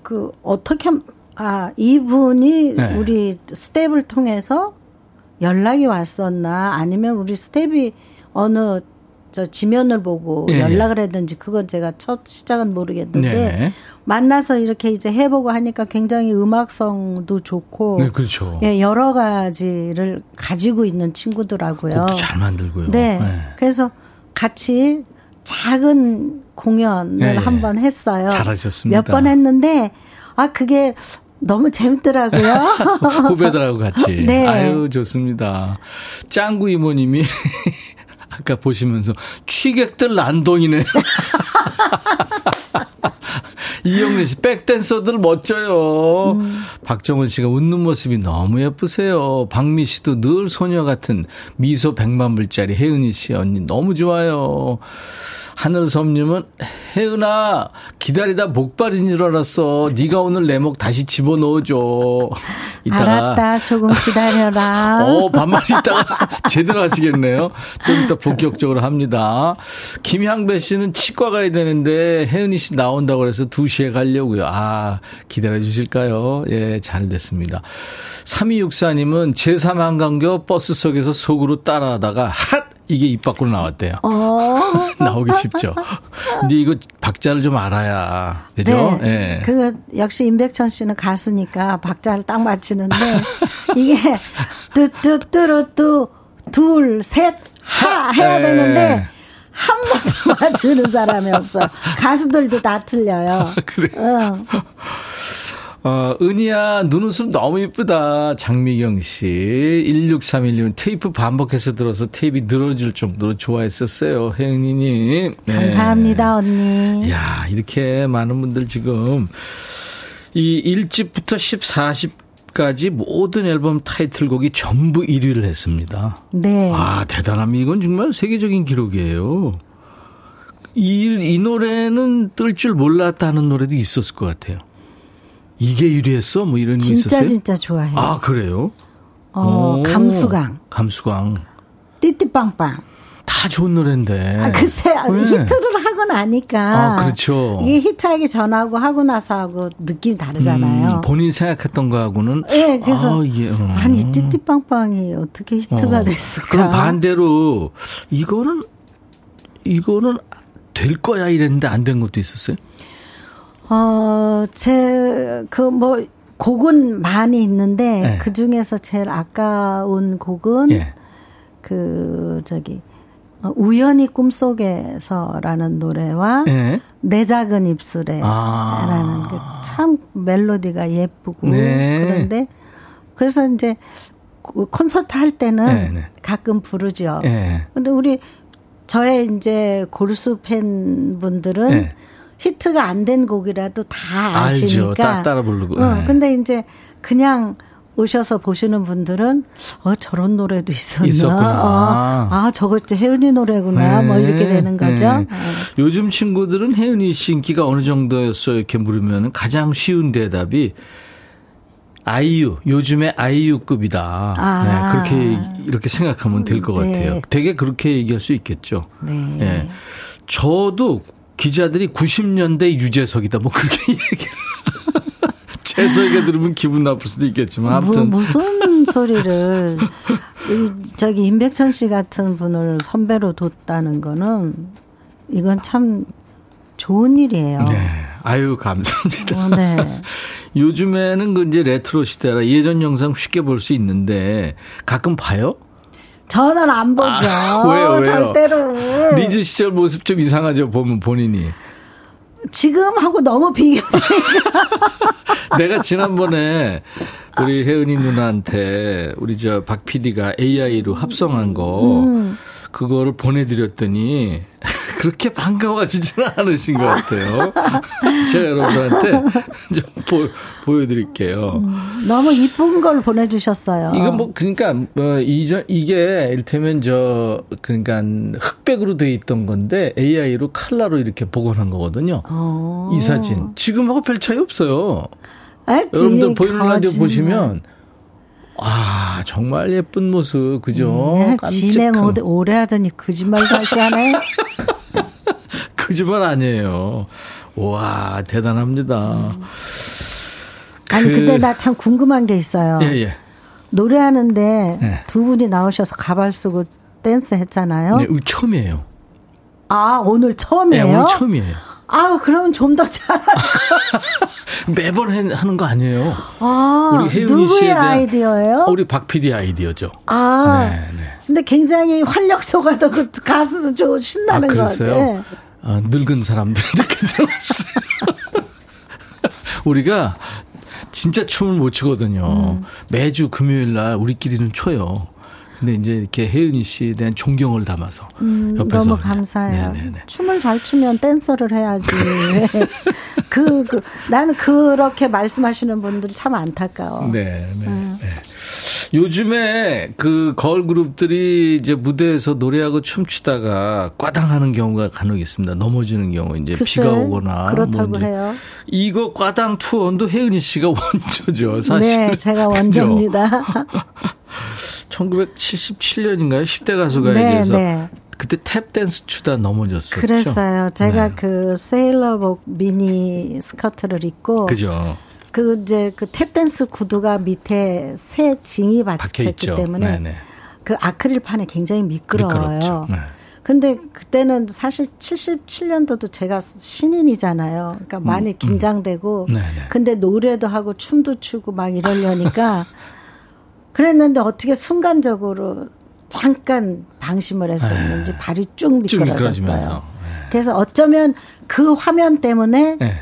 그 어떻게 함- 아, 이분이 네. 우리 스텝을 통해서 연락이 왔었나 아니면 우리 스텝이 어느 저 지면을 보고 예, 연락을 했는지 그건 제가 첫 시작은 모르겠는데 네. 만나서 이렇게 이제 해보고 하니까 굉장히 음악성도 좋고 네, 그렇죠. 예, 여러 가지를 가지고 있는 친구더라고요. 곡도 잘 만들고요. 네. 네. 그래서 같이 작은 공연을 네, 한번 했어요. 잘하셨습니다. 몇 번 했는데 아 그게 너무 재밌더라고요. 후배들하고 같이. 네. 아유, 좋습니다. 짱구 이모님이 아까 보시면서 취객들 난동이네. 이영래 씨, 백댄서들 멋져요. 음. 박정은 씨가 웃는 모습이 너무 예쁘세요. 박미 씨도 늘 소녀 같은 미소 백만 불짜리 혜은이 씨 언니 너무 좋아요. 하늘섬님은 혜은아 기다리다 목발인 줄 알았어. 네가 오늘 내 목 다시 집어넣어줘. 이따가 알았다. 조금 기다려라. 어, 반말 있다가 제대로 하시겠네요. 좀 이따 본격적으로 합니다. 김향배 씨는 치과 가야 되는데 혜은이 씨 나온다고 그래서 2시에 가려고요. 아, 기다려 주실까요? 예, 잘 됐습니다. 3264님은 제3 한강교 버스 속에서 속으로 따라하다가 핫! 이게 입 밖으로 나왔대요. 어. 나오기 쉽죠. 근데 이거 박자를 좀 알아야. 그죠? 네. 예. 그 역시 임백천 씨는 가수니까 박자를 딱 맞추는데 이게 뚜뚜뚜루뚜 둘, 셋, 하 해야 예. 되는데 한 번도 맞추는 사람이 없어. 가수들도 다 틀려요. 그래. 응. 어, 은희야, 눈웃음 너무 이쁘다. 장미경 씨. 1631님, 테이프 반복해서 들어서 테이프 늘어질 정도로 좋아했었어요. 혜은이님. 네. 감사합니다, 언니. 야 이렇게 많은 분들 지금, 이 1집부터 10, 40 까지 모든 앨범 타이틀곡이 전부 1위를 했습니다. 네. 아, 대단합니다. 이건 정말 세계적인 기록이에요. 이, 이 노래는 뜰 줄 몰랐다는 노래도 있었을 것 같아요. 이게 유리했어? 뭐 이런 거 진짜 있었어요? 진짜 좋아해요. 아, 그래요? 어, 오. 감수강, 감수광. 띠띠빵빵. 다 좋은 노래인데. 아, 글쎄, 네. 히트를 하고 나니까. 아, 그렇죠. 이게 히트하기 전하고 하고 나서 하고 느낌이 다르잖아요. 음, 본인이 생각했던 거하고는. 예, 그래서 아, 이게, 어. 아니 띠띠빵빵이 어떻게 히트가 어. 됐을까? 그럼 반대로, 이거는, 이거는 될 거야 이랬는데 안 된 것도 있었어요? 어, 제, 그, 뭐, 곡은 많이 있는데, 네. 그 중에서 제일 아까운 곡은, 예. 그, 저기, 어, 우연히 꿈속에서라는 노래와, 예. 내 작은 입술에, 아. 라는 그참 멜로디가 예쁘고, 네. 그런데, 그래서 이제, 그 콘서트 할 때는 네, 네. 가끔 부르죠. 예. 근데 우리, 저의 이제 골수 팬분들은, 예. 히트가 안 된 곡이라도 다 알죠. 아시니까. 따- 따라 부르고. 어, 네. 근데 이제 그냥 오셔서 보시는 분들은 어 저런 노래도 있었나? 있었구나. 어, 아 저거 진짜 혜은이 노래구나. 뭐 네. 이렇게 되는 거죠. 네. 요즘 친구들은 혜은이 씨 인기가 어느 정도였어 이렇게 물으면 가장 쉬운 대답이 아이유 요즘의 아이유급이다. 아. 네, 그렇게 이렇게 생각하면 될것 네. 같아요. 되게 그렇게 얘기할 수 있겠죠. 네. 예. 저도 기자들이 90년대 유재석이다 뭐 그렇게 얘기를 재석 얘기 들으면 기분 나쁠 수도 있겠지만 뭐, 아무튼 무슨 소리를 이, 저기 임백천 씨 같은 분을 선배로 뒀다는 거는 이건 참 좋은 일이에요. 네. 아유 감사합니다. 어, 네. 요즘에는 그 이제 레트로 시대라 예전 영상 쉽게 볼 수 있는데 가끔 봐요? 저는 안 보죠. 아, 왜요, 왜요? 절대로. 리즈 시절 모습 좀 이상하죠 보면 본인이. 지금하고 너무 비교되니까. 내가 지난번에 우리 혜은이 누나한테 우리 저 박 PD가 AI로 합성한 거 음. 그거를 보내드렸더니 그렇게 반가워하시지는 않으신 것 같아요. 제가 여러분한테 좀 보, 보여드릴게요. 너무 이쁜 걸 보내주셨어요. 이건 뭐 그러니까 뭐 이전 이게 이를테면 저 그러니까 흑백으로 돼 있던 건데 AI로 칼라로 이렇게 복원한 거거든요. 어. 이 사진 지금하고 별 차이 없어요. 아, 여러분들 지- 보이는 라디오. 보시면 아 정말 예쁜 모습 그죠? 네, 진행 오래 하더니 거짓말도 하지 않아요? 거짓말 아니에요. 와 대단합니다. 아니, 그- 근데 나 참 궁금한 게 있어요. 예 예. 노래하는데 네. 두 분이 나오셔서 가발 쓰고 댄스 했잖아요. 네, 처음이에요. 아, 오늘 네, 처음이에요? 오늘 처음이에요. 아, 그럼 좀더 잘할 매번 해- 하는 거 아니에요. 아, 우리 누구의 씨에 대한 아이디어예요? 우리 박 PD 아이디어죠. 아, 네, 네. 근데 굉장히 활력소가 더그 가수도 좀 신나는 것 그랬어요? 같아요. 아, 늙은 사람들도 괜찮았어요. 우리가 진짜 춤을 못 추거든요. 음. 매주 금요일 날 우리끼리는 춰요. 근데 이제 이렇게 혜은이 씨에 대한 존경을 담아서 음, 옆에서 너무 감사해요. 네네네. 춤을 잘 추면 댄서를 해야지. 그, 그, 나는 그렇게 말씀하시는 분들 참 안타까워. 네, 네. 네. 요즘에 그 걸그룹들이 이제 무대에서 노래하고 춤추다가 꽈당하는 경우가 간혹 있습니다. 넘어지는 경우 이제 글쎄, 비가 오거나 그렇다고 뭔지. 해요. 이거 꽈당 투혼도 혜은이 씨가 원조죠, 사실. 네, 제가 원조입니다. 1977년인가요? 10대 가수가 네, 이제서 네. 그때 탭 댄스 추다 넘어졌었죠. 그랬어요. 제가 네. 그 세일러복 미니 스커트를 입고 그죠. 그 이제 그 탭 댄스 구두가 밑에 쇠 징이 있죠. 때문에 네네. 그 아크릴판에 굉장히 미끄러워요. 미끄럽죠. 네. 근데 그때는 사실 77년도도 제가 신인이잖아요. 그러니까 많이 긴장되고 음, 네네. 근데 노래도 하고 춤도 추고 막 이러려니까 그랬는데 어떻게 순간적으로 잠깐 방심을 했었는지 발이 쭉 네. 쭉 미끄러졌어요. 미끄러지면서. 그래서 어쩌면 그 화면 때문에 네.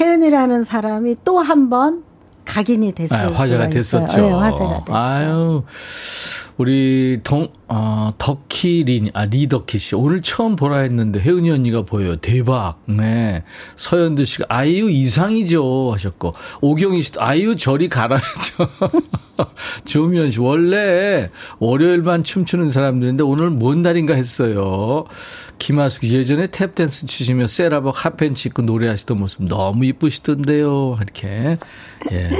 혜은이라는 사람이 또 한 번 각인이 됐을 아, 화제가 수가 있어요. 됐었죠. 네, 화제가 됐죠. 아유. 우리 동, 어, 덕희린, 아, 리덕희 씨. 오늘 처음 보라 했는데 혜은이 언니가 보여요. 대박. 네. 서현두 씨가 아이유 이상이죠. 하셨고. 오경희 씨도 아이유 저리 가라죠. 조미연 씨. 원래 월요일만 춤추는 사람들인데 오늘 뭔 날인가 했어요. 김하숙 예전에 탭댄스 추시며 세라복 핫팬츠 입고 노래하시던 모습 너무 이쁘시던데요. 이렇게. 예.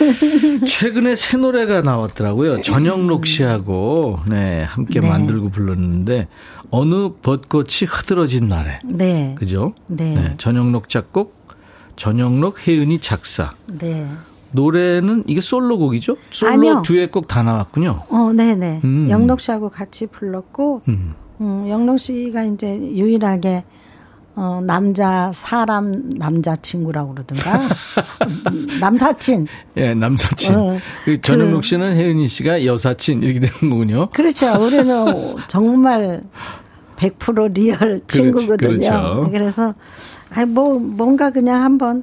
최근에 새 노래가 나왔더라고요. 전영록 씨 하고 네 함께 네. 만들고 불렀는데 어느 벚꽃이 흐드러진 날에 네. 그죠? 네. 전영록 작곡, 전영록 혜은이 작사. 네. 노래는 이게 솔로곡이죠? 솔로 아니요. 듀엣곡 다 나왔군요. 어, 네 네. 음. 영록 씨하고 같이 불렀고, 음. 음, 영록 씨가 이제 유일하게, 어, 남자, 사람, 남자친구라고 그러던가. 음, 남사친. 예, 남사친. 어, 그 전영록 그- 씨는 혜은이 씨가 여사친 이렇게 되는 거군요. 그렇죠. 우리는 정말 100% 리얼 친구거든요. 그렇죠. 그래서, 아, 뭐, 뭔가 그냥 한번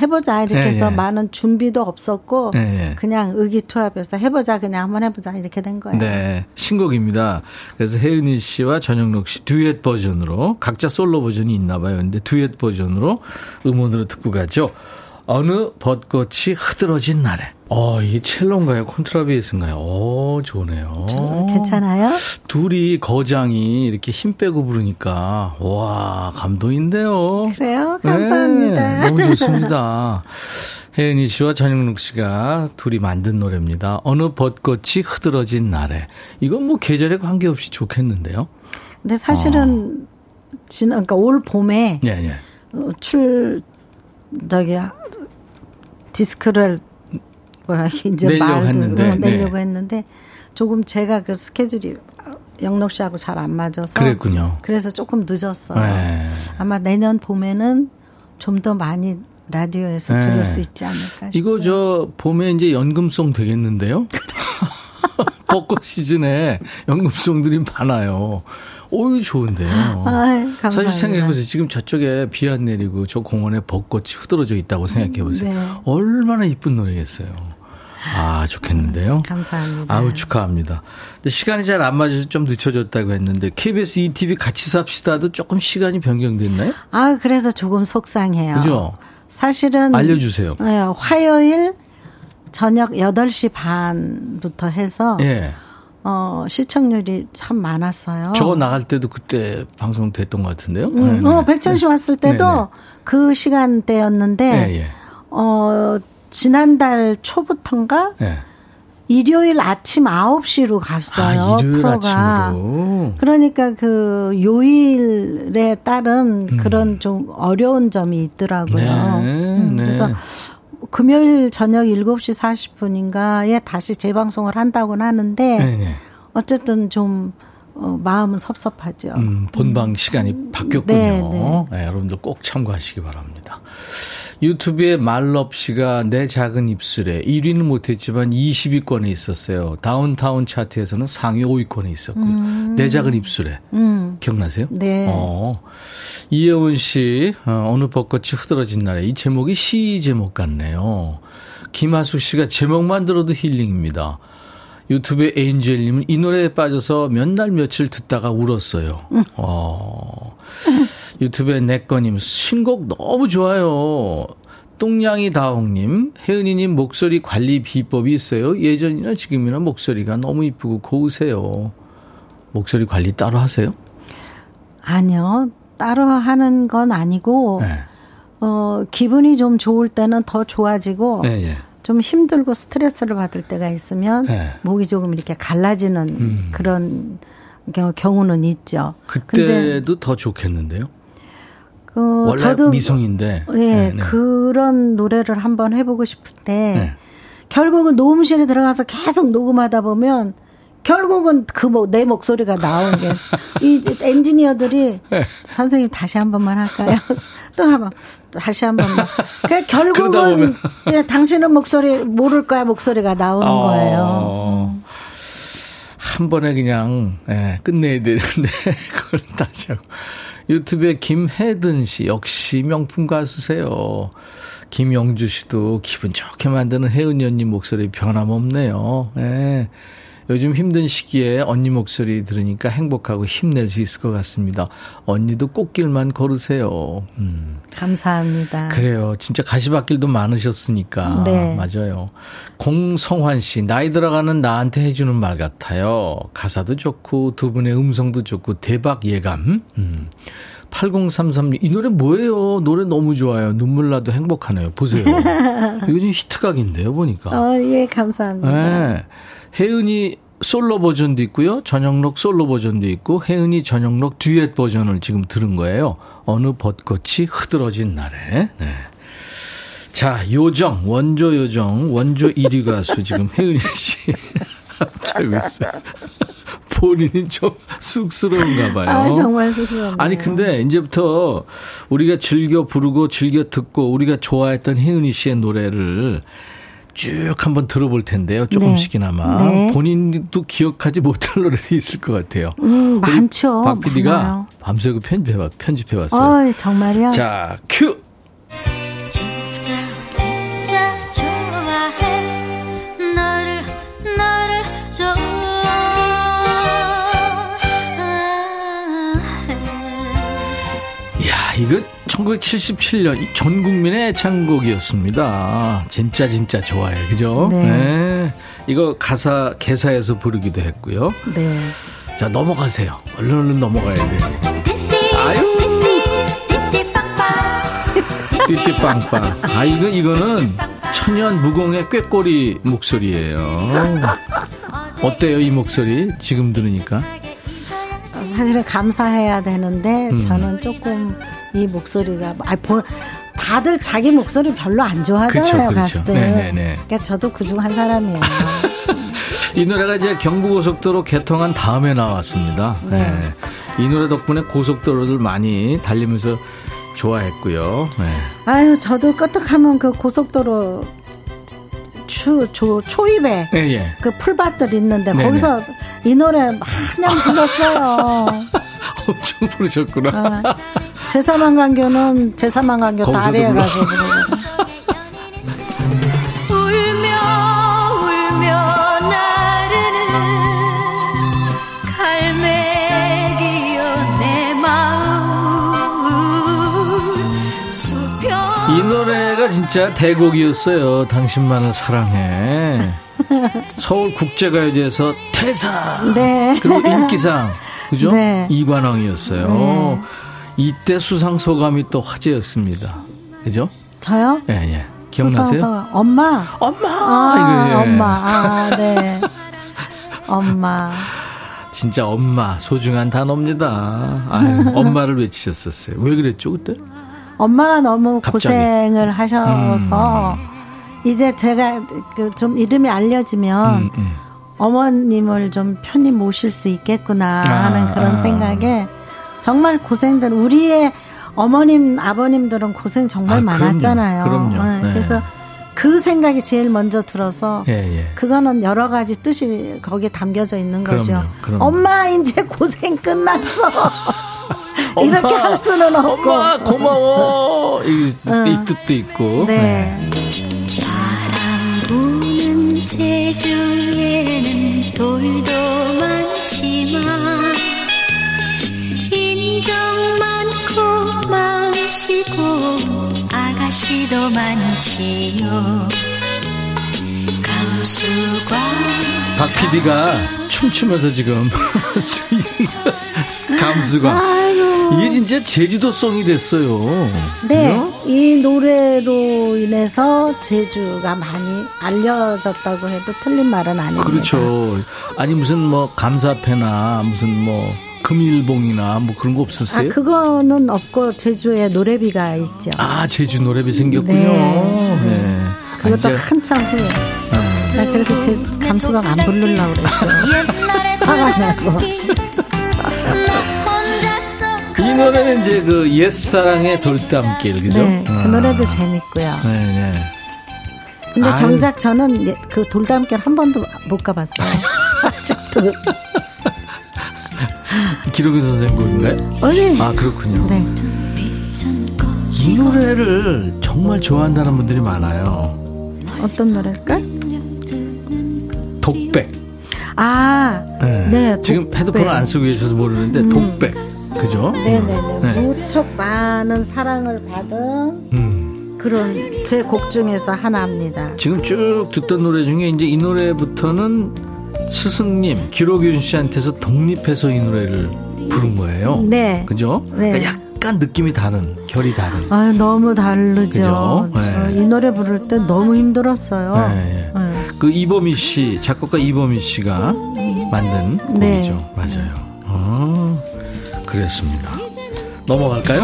해보자. 이렇게 예, 해서 예. 많은 준비도 없었고, 예, 예. 그냥 의기투합해서 해보자. 그냥 한번 해보자. 이렇게 된 거예요. 네, 신곡입니다. 그래서 혜은이 씨와 전영록 씨 듀엣 버전으로 각자 솔로 버전이 있나 봐요. 근데 듀엣 버전으로 음원으로 듣고 가죠. 어느 벚꽃이 흐드러진 날에. 어, 이게 첼로인가요? 콘트라베이스인가요? 오, 좋네요. 괜찮아요? 둘이 거장이 이렇게 힘 빼고 부르니까 와 감동인데요. 그래요? 감사합니다. 네, 너무 좋습니다. 혜은이 씨와 전영록 씨가 둘이 만든 노래입니다. 어느 벚꽃이 흐드러진 날에. 이건 뭐 계절에 관계없이 좋겠는데요. 근데 사실은 지난 그러니까 올 봄에 네, 네. 어, 출 저기 디스크를 뭐야 이제 내려고 했는데, 어, 내려고 네. 했는데 조금 제가 그 스케줄이 영록 씨하고 잘 안 맞아서 그랬군요. 그래서 조금 늦었어요. 네. 아마 내년 봄에는 좀 더 많이 라디오에서 네. 들을 수 있지 않을까 싶어요. 이거 저 봄에 이제 연금송 되겠는데요? 벚꽃 시즌에 연금송들이 많아요. 오, 좋은데요. 감사합니다. 사실 생각해보세요. 지금 저쪽에 비 안 내리고 저 공원에 벚꽃이 흐드러져 있다고 생각해보세요. 네. 얼마나 이쁜 노래겠어요. 아, 좋겠는데요. 감사합니다. 아우, 축하합니다. 근데 시간이 잘 안 맞아서 좀 늦춰졌다고 했는데, KBS ETV 같이 삽시다도 조금 시간이 변경됐나요? 아 그래서 조금 속상해요. 그죠? 사실은 알려주세요. 네, 화요일 저녁 8시 반부터 해서 예. 어, 시청률이 참 많았어요. 저거 나갈 때도 그때 방송 됐던 것 같은데요? 음, 네, 어, 네. 백천 씨 왔을 때도 네, 네. 그 시간대였는데 예, 예. 어, 지난달 초부터인가 예. 일요일 아침 9시로 갔어요. 아, 일요일 프로가. 아침으로. 그러니까 그 요일에 따른 그런 좀 어려운 점이 있더라고요. 네, 음, 네. 그래서 금요일 저녁 7시 40분인가에 다시 재방송을 한다고는 하는데 네, 네. 어쨌든 좀 어, 마음은 섭섭하죠. 음, 본방 시간이 바뀌었군요. 네, 네, 네. 여러분들 꼭 참고하시기 바랍니다. 유튜브에 말럽 씨가 내 작은 입술에 1위는 못했지만 20위권에 있었어요. 다운타운 차트에서는 상위 5위권에 있었고요. 내 작은 입술에 음. 기억나세요? 네. 어. 이혜원 씨 어, 어느 벚꽃이 흐드러진 날에 이 제목이 시 제목 같네요. 김하숙 씨가 제목만 들어도 힐링입니다. 유튜브에 에인젤님은 이 노래에 빠져서 몇 날 며칠 듣다가 울었어요. 어. 유튜브에 내꺼님 신곡 너무 좋아요. 똥냥이 다홍님, 혜은이님 목소리 관리 비법이 있어요. 예전이나 지금이나 목소리가 너무 이쁘고 고우세요. 목소리 관리 따로 하세요? 아니요. 따로 하는 건 아니고, 네. 어, 기분이 좀 좋을 때는 더 좋아지고, 네, 예. 좀 힘들고 스트레스를 받을 때가 있으면, 네. 목이 조금 이렇게 갈라지는 음. 그런 경우, 경우는 있죠. 그때도 더 좋겠는데요. 그, 원래 저도 미성인데. 예, 네, 네. 그런 노래를 한번 해보고 싶을 때 네. 결국은 녹음실에 들어가서 계속 녹음하다 보면 결국은 그내 목소리가 나오는 게이 엔지니어들이 네. 선생님 다시 한 번만 할까요? 또 한번 다시 한 번만. 그 결국은. 예, 당신은 목소리 모를 거야 목소리가 나오는 어, 거예요. 한 번에 그냥 예, 끝내야 되는데 그걸 다시 하고 유튜브에 김혜든 씨 역시 명품 가수세요. 김영주 씨도 기분 좋게 만드는 혜은이 언니 목소리 변함없네요. 예. 요즘 힘든 시기에 언니 목소리 들으니까 행복하고 힘낼 수 있을 것 같습니다. 언니도 꽃길만 걸으세요. 음. 감사합니다. 그래요. 진짜 가시밭길도 많으셨으니까. 네. 맞아요. 공성환 씨, 나이 들어가는 나한테 해주는 말 같아요. 가사도 좋고, 두 분의 음성도 좋고, 대박 예감. 음. 8033님, 이 노래 뭐예요? 노래 너무 좋아요. 눈물 나도 행복하네요. 보세요. 이거 지금 히트각인데요, 보니까. 어, 예, 감사합니다. 네. 혜은이 솔로 버전도 있고요. 전영록 솔로 버전도 있고 혜은이 전영록 듀엣 버전을 지금 들은 거예요. 어느 벚꽃이 흐드러진 날에. 네. 자, 요정, 원조 요정, 원조 1위 가수 지금 혜은이 씨 있어요. 본인이 좀 쑥스러운가 봐요. 아, 정말 쑥스럽네요. 아니 근데 이제부터 우리가 즐겨 부르고 즐겨 듣고 우리가 좋아했던 혜은이 씨의 노래를 쭉 한번 들어볼 텐데요. 조금씩이나마 네. 본인도 기억하지 못할 노래도 있을 것 같아요. 음, 많죠. 박 PD가. 밤새고 편집해 편집해 봤어요. 어, 정말요? 자, 큐. 1977년 전 국민의 애창곡이었습니다. 진짜 진짜 좋아해. 그죠? 네. 이거 가사 개사에서 부르기도 했고요. 네. 자, 넘어가세요. 얼른 얼른 넘어가야 돼. 아유. 띠띠빵빵. 아, 이거, 이거는 천연 무공의 꾀꼬리 목소리예요. 어때요, 이 목소리? 지금 들으니까? 사실은 감사해야 되는데 음. 저는 조금 이 목소리가 아, 보, 다들 자기 목소리 별로 안 좋아하잖아요 그쵸, 그쵸. 가수들. 네네네. 그러니까 저도 그중 한 사람이에요. 이 노래가 이제 경부고속도로 개통한 다음에 나왔습니다. 네. 네. 이 노래 덕분에 고속도로를 많이 달리면서 좋아했고요. 네. 아유 저도 끄떡하면 그 고속도로 추, 조, 초입에 예, 예. 그 풀밭들 있는데 네네. 거기서 이 노래 마냥 불렀어요. 엄청 부르셨구나. 아, 제사만강교는 제사만강교 거기서도 다리에 불러. 가서 부르고. 노래가 진짜 대곡이었어요. 당신만을 사랑해. 서울 국제가요제에서 태사. 네. 그리고 인기상. 그죠? 네. 이관왕이었어요. 네. 이때 수상 소감이 또 화제였습니다. 그죠? 저요? 예, 예. 기억나세요? 수상서 엄마. 엄마! 아, 이거, 예. 엄마. 아, 네. 엄마. 진짜 엄마, 소중한 단어입니다. 아유, 엄마를 외치셨었어요. 왜 그랬죠, 그때? 엄마가 너무 갑자기. 음. 고생을 하셔서 이제 제가 그 좀 이름이 알려지면 음, 음. 어머님을 좀 편히 모실 수 있겠구나 아, 하는 그런 아. 생각에 정말 고생들 우리의 어머님 아버님들은 고생 정말 아, 그럼요. 많았잖아요. 그럼요. 네, 네. 그래서 그 생각이 제일 먼저 들어서 예, 예. 그거는 여러 가지 뜻이 거기에 담겨져 있는 거죠. 그럼요, 그럼요. 엄마 이제 고생 끝났어. 이렇게 할 수는 없고. 엄마 고마워. 이, 응. 이 뜻도 있고. 네. 네. 바람 부는 제주에는 돌도 많지만 인정 많고 마음씨고 아가씨도 많지요. 감수광 박 PD가 춤추면서 지금 감수가 아이고. 이게 진짜 제주도송이 됐어요. 네, 그죠? 이 노래로 인해서 제주가 많이 알려졌다고 해도 틀린 말은 아닙니다. 그렇죠. 아니 무슨 뭐 감사패나 무슨 뭐 금일봉이나 뭐 그런 거 아, 없었어요? 그거는 없고 제주에 노래비가 있죠. 아, 제주 노래비 생겼군요. 네. 네. 그것도 아, 이제, 한참 후에. 네. 나 그래서 제 감수방 안 부르려고 그랬어요. 화가 나서. 이 노래는 이제 그 옛사랑의 돌담길 그죠? 네, 그 아. 노래도 재밌고요. 네, 네. 근데 아유. 정작 저는 예, 그 돌담길 한 번도 못 가봤어요. 아직도. 기록이 선생님 곡인가요? 어, 예. 아 그렇군요. 네. 이 노래를 정말 좋아한다는 분들이 많아요. 어떤 노래일까? 독백. 아, 네. 네, 지금. 헤드폰을 안 쓰고 계셔서 모르는데 음. 독백. 그죠? 네네네. 네. 무척 많은 사랑을 받은 음. 그런 제 곡 중에서 하나입니다. 지금 쭉 듣던 노래 중에 이제 이 노래부터는 스승님 기록윤 씨한테서 독립해서 이 노래를 부른 거예요. 네. 그죠? 네. 그러니까 약간 느낌이 다른, 결이 다른. 아 너무 다르죠. 네. 이 노래 부를 때 너무 힘들었어요. 네. 네. 그 이범희 씨, 작곡가 이범희 씨가 만든 네. 곡이죠. 맞아요. 아, 그랬습니다. 넘어갈까요?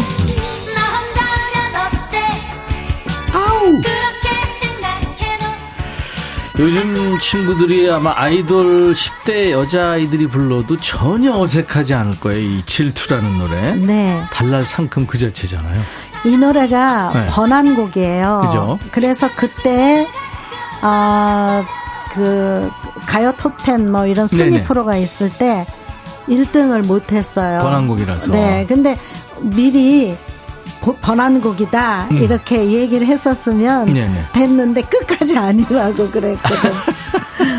아우! 요즘 친구들이 아마 아이돌 10대 여자아이들이 불러도 전혀 어색하지 않을 거예요. 이 질투라는 노래. 네. 발랄 상큼 그 자체잖아요. 이 노래가 네. 번안곡이에요. 그죠? 그래서 그때 아, 그 가요 톱10 뭐 이런 순위 네네. 프로가 있을 때 1등을 못 했어요. 번안곡이라서. 네. 근데 미리 고- 번안곡이다 음. 이렇게 얘기를 했었으면 네네. 됐는데 끝까지 아니라고 그랬거든.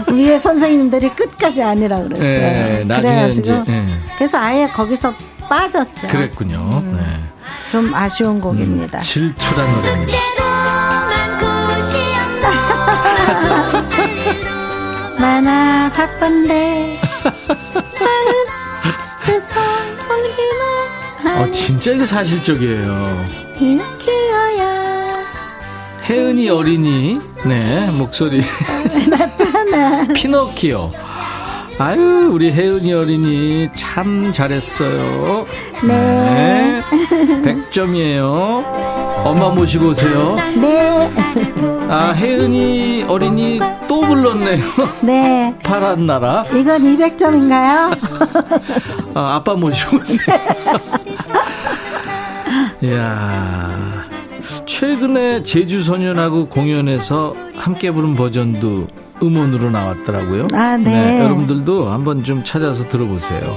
위에 선생님들이 끝까지 아니라 그랬어요. 네, 나중에 그래가지고 이제, 네. 그래서 아예 거기서 빠졌죠. 그랬군요. 음. 네. 좀 아쉬운 곡입니다. 질투란 노래입니다. 많아 바쁜데 세상 아, 진짜 이거 사실적이에요. 이렇게여야 혜은이 어린이, 네, 목소리. 나타나 피노키오. 아유, 우리 혜은이 어린이 참 잘했어요. 네. 100점이에요. 엄마 모시고 오세요. 네. 아, 혜은이 어린이 또 불렀네요. 네. 파란 나라. 이건 200점인가요? 아, 아빠 모시고 오세요. 이야. 최근에 제주소년하고 공연에서 함께 부른 버전도 음원으로 나왔더라고요. 아, 네. 여러분들도 한번 좀 찾아서 들어보세요.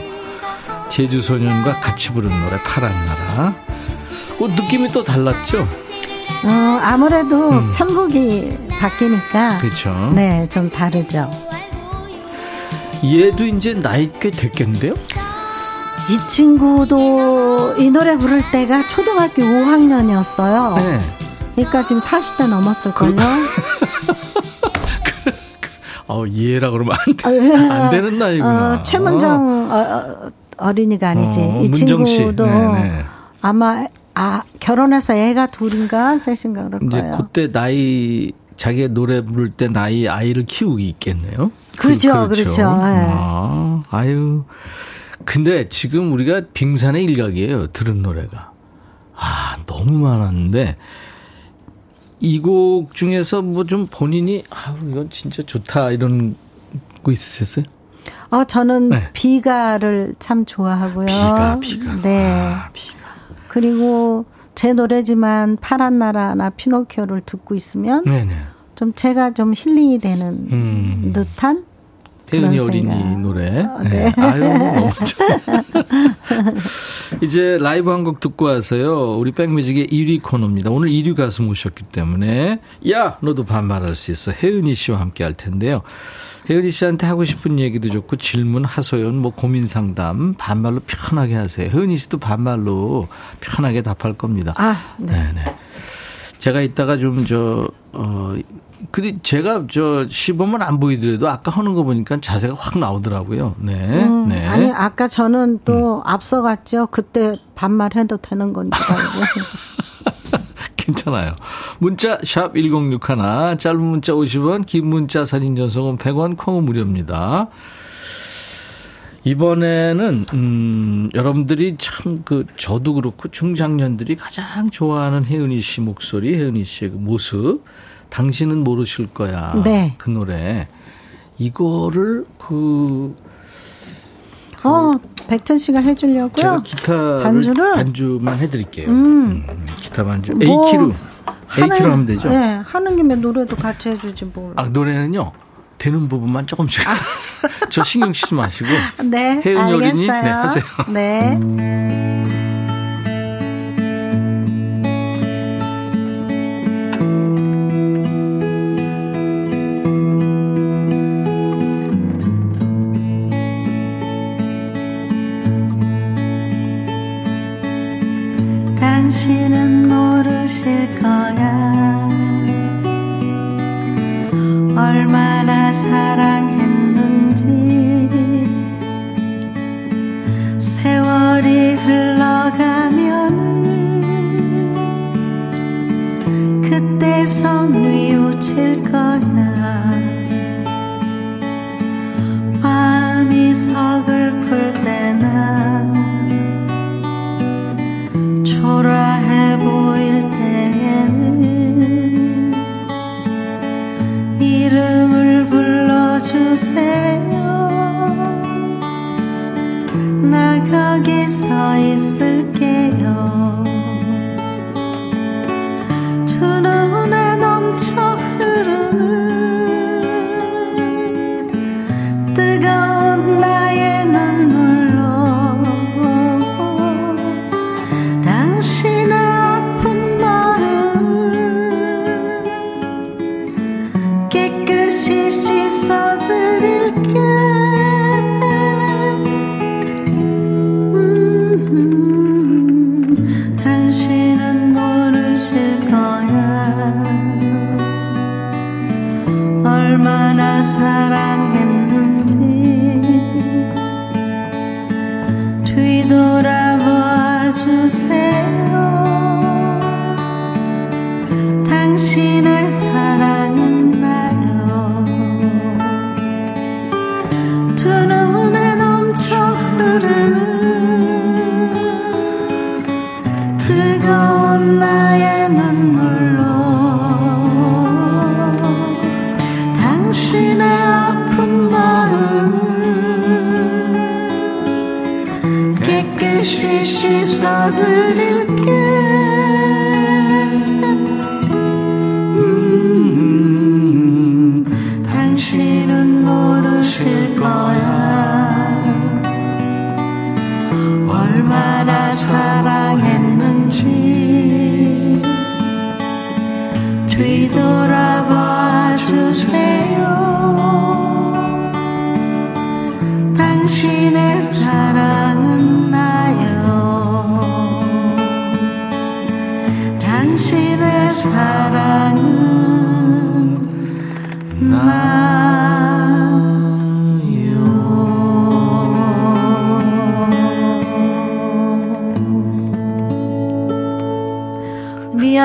제주소년과 같이 부른 노래 파란 나라. 그 느낌이 또 달랐죠? 어, 아무래도 음. 편곡이 바뀌니까 그렇죠. 네, 좀 다르죠. 얘도 이제 나이 꽤 됐겠는데요? 이 친구도 이 노래 부를 때가 초등학교 5학년이었어요. 네. 그러니까 지금 40대 넘었을걸요? 어, 얘라 그러면 안, 돼. 아, 안 되는 나이구나. 어, 최문정 어, 어, 어 린이가 아니지. 어, 이 문정 씨. 친구도 네네. 아마 아 결혼해서 애가 둘인가 셋인가 그럴 이제 거예요. 그때 나이 자기 노래 부를 때 나이 아이를 키우기 있겠네요. 그렇죠, 그 렇죠. 예. 아, 아유. 근데 지금 우리가 빙산의 일각이에요. 들은 노래가. 아, 너무 많았는데 이 곡 중에서 뭐 좀 본인이 아, 이건 진짜 좋다 이런 거 있으셨어요? 어 저는 네. 비가를 참 좋아하고요. 비가, 비가. 네. 아, 비가. 그리고 제 노래지만 파란 나라나 피노키오를 듣고 있으면 네네. 좀 제가 좀 힐링이 되는 음. 듯한 태은이 어린이. 노래. 어, 네. 네. 아유, 너무 좋 이제 라이브 한 곡 듣고 와서요. 우리 백뮤직의 1위 코너입니다. 오늘 1위 가수 모셨기 때문에 야 너도 반말할 수 있어. 혜은이 씨와 함께 할 텐데요. 혜은이 씨한테 하고 싶은 얘기도 좋고 질문, 하소연, 뭐 고민 상담 반말로 편하게 하세요. 혜은이 씨도 반말로 편하게 답할 겁니다. 아, 네. 네네. 제가 이따가 좀 저, 어, 근데 제가 저 시범은 안 보이더라도 아까 하는 거 보니까 자세가 확 나오더라고요. 네. 음, 네. 아니 아까 저는 또 앞서갔죠. 그때 반말해도 되는 건지. 괜찮아요. 문자 샵 1061, 짧은 문자 50원, 긴 문자 사진 전송은 100원, 콩은 무료입니다. 이번에는 음, 여러분들이 참 그 저도 그렇고 중장년들이 가장 좋아하는 혜은이 씨 목소리, 혜은이 씨의 그 모습, 당신은 모르실 거야. 네. 그 노래 이거를 그 어, 백천 씨가 해주려고요. 제가 기타를 반주를? 반주만 해드릴게요. 음. 음, 기타 반주 뭐, A키로 A키로 하면 되죠. 네, 하는 김에 노래도 같이 해주지 뭘. 아 노래는요 되는 부분만 조금씩 저 신경 쓰지 마시고 네, 혜은이 어린이. 네 하세요. 네. 모르실 거야. 얼마나 사랑 불러주세요? 나 거기 서 있을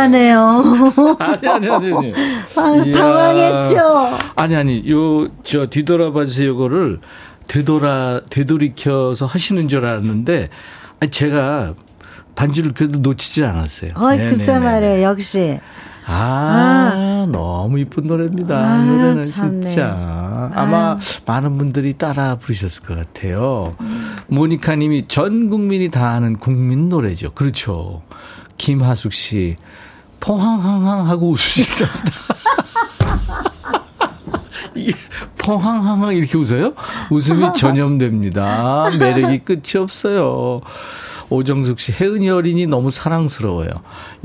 미안해요. 아니 아니 아니. 아니. 아. 당황했죠. 아니 아니 요 저 뒤돌아봐 주세요 요거를 되돌아 되돌이켜서 하시는 줄 알았는데 아니 제가 반주를 그래도 놓치질 않았어요. 어이, 네네네. 글쎄 말이에요. 역시. 아, 너무 이쁜 노래입니다. 아유, 노래는 참네. 진짜. 아마 많은 분들이 따라 부르셨을 것 같아요. 모니카 님이 전 국민이 다 아는 국민 노래죠. 그렇죠. 김하숙 씨, 포항항항 하고 웃으시답니다. 이게 포항항항 이렇게 웃어요? 웃음이 전염됩니다. 매력이 끝이 없어요. 오정숙 씨, 혜은이 어린이 너무 사랑스러워요.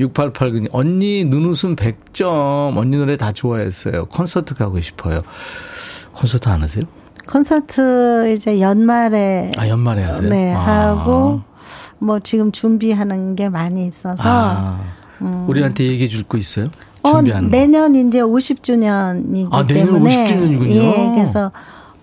6889님, 언니 눈웃음 100점. 언니 노래 다 좋아했어요. 콘서트 가고 싶어요. 콘서트 안 하세요? 콘서트 이제 연말에 아, 연말에 하세요? 네, 아. 하고 뭐 지금 준비하는 게 많이 있어서 아. 우리한테 얘기해 줄 거 있어요? 어, 준비하는 거. 내년 이제 50주년이기 아, 내년 때문에 50주년이군요. 예, 그래서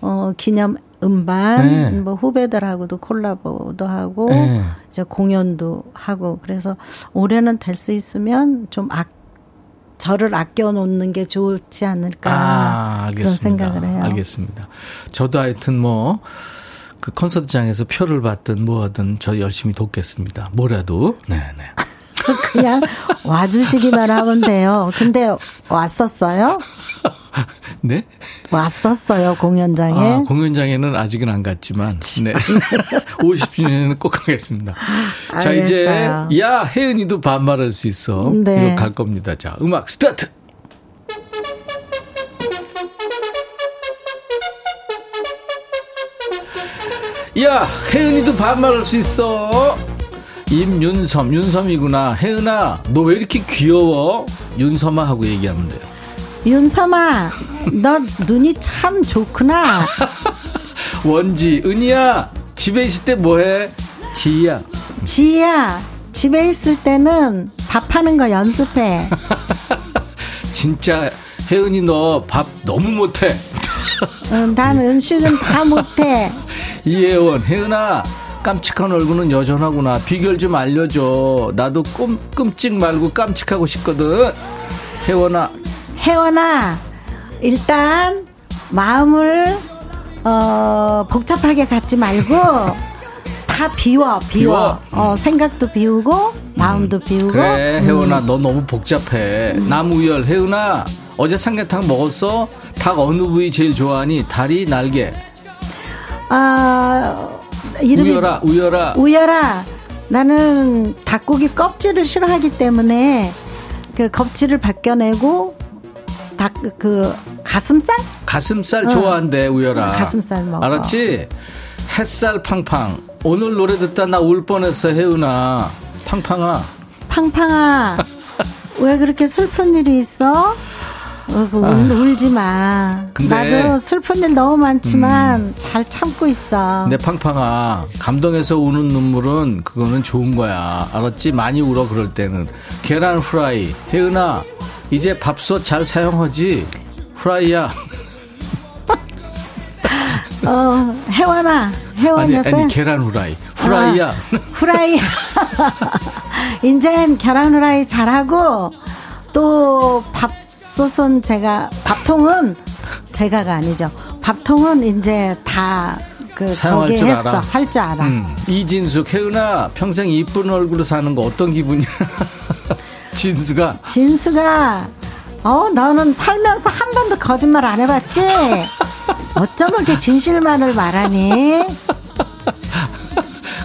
어 기념 음반 네. 뭐 후배들하고도 콜라보도 하고 네. 이제 공연도 하고 그래서 올해는 될 수 있으면 좀 악, 저를 아껴 놓는 게 좋지 않을까 아, 그런 알겠습니다. 생각을 해요. 알겠습니다. 저도 하여튼 뭐, 그 콘서트장에서 표를 받든 뭐 하든 저 열심히 돕겠습니다. 뭐라도. 네 네. 그냥 와주시기만 하면 돼요. 근데 왔었어요? 네? 왔었어요 공연장에. 아, 공연장에는 아직은 안 갔지만, 네. 50주년에는 꼭 가겠습니다. 자, 이제, 알겠어요. 야, 혜은이도 반말할 수 있어. 네. 이거 갈 겁니다. 자, 음악 스타트! 야, 혜은이도 반말할 수 있어. 임윤섬, 윤섬이구나. 혜은아, 너 왜 이렇게 귀여워? 윤섬아 하고 얘기하면 돼요. 윤삼아, 너 눈이 참 좋구나. 원지, 은희야, 집에 있을 때 뭐해? 지희야. 지희야, 집에 있을 때는 밥하는 거 연습해. 진짜 혜은이 너 밥 너무 못해. 어, 난 음식은 다 못해. 이혜원, 혜은아, 깜찍한 얼굴은 여전하구나. 비결 좀 알려줘. 나도 꼼, 끔찍 말고 깜찍하고 싶거든. 혜원아, 혜원아, 일단 마음을 어, 복잡하게 갖지 말고 다 비워, 비워. 비워? 어, 생각도 비우고 마음도 비우고. 그래, 음. 혜원아, 너 너무 복잡해. 나무열, 혜은아, 어제 삼계탕 먹었어? 닭 어느 부위 제일 좋아하니? 다리, 날개. 아, 이름이 우열아, 우열아. 우열아, 나는 닭고기 껍질을 싫어하기 때문에 그 껍질을 벗겨내고 닭 그 가슴살? 가슴살 어. 좋아한대, 우열아. 가슴살 먹어. 알았지? 햇살 팡팡. 오늘 노래 듣다 나 울 뻔했어, 혜은아. 팡팡아. 팡팡아, 왜 그렇게 슬픈 일이 있어? 어, 그 울, 울지 마. 음. 나도 슬픈 일 너무 많지만 잘 참고 있어. 근데 팡팡아, 감동해서 우는 눈물은 그거는 좋은 거야. 알았지? 많이 울어, 그럴 때는. 계란 후라이. 혜은아, 이제 밥솥 잘 사용하지? 후라이야. 어, 혜원아, 아니, 혜원이었어요? 아니, 계란 후라이. 후라이야. 아, 후라이. 이젠 계란 후라이 잘하고 또 밥 솥은 제가 밥통은 제가가 아니죠. 밥통은 이제 다그 사용할 저기 줄 했어. 할 줄 알아. 음, 이진숙, 혜은아, 평생 이쁜 얼굴로 사는 거 어떤 기분이야? 진수가, 진수가 어 너는 살면서 한 번도 거짓말 안 해봤지? 어쩜 그렇게 진실만을 말하니?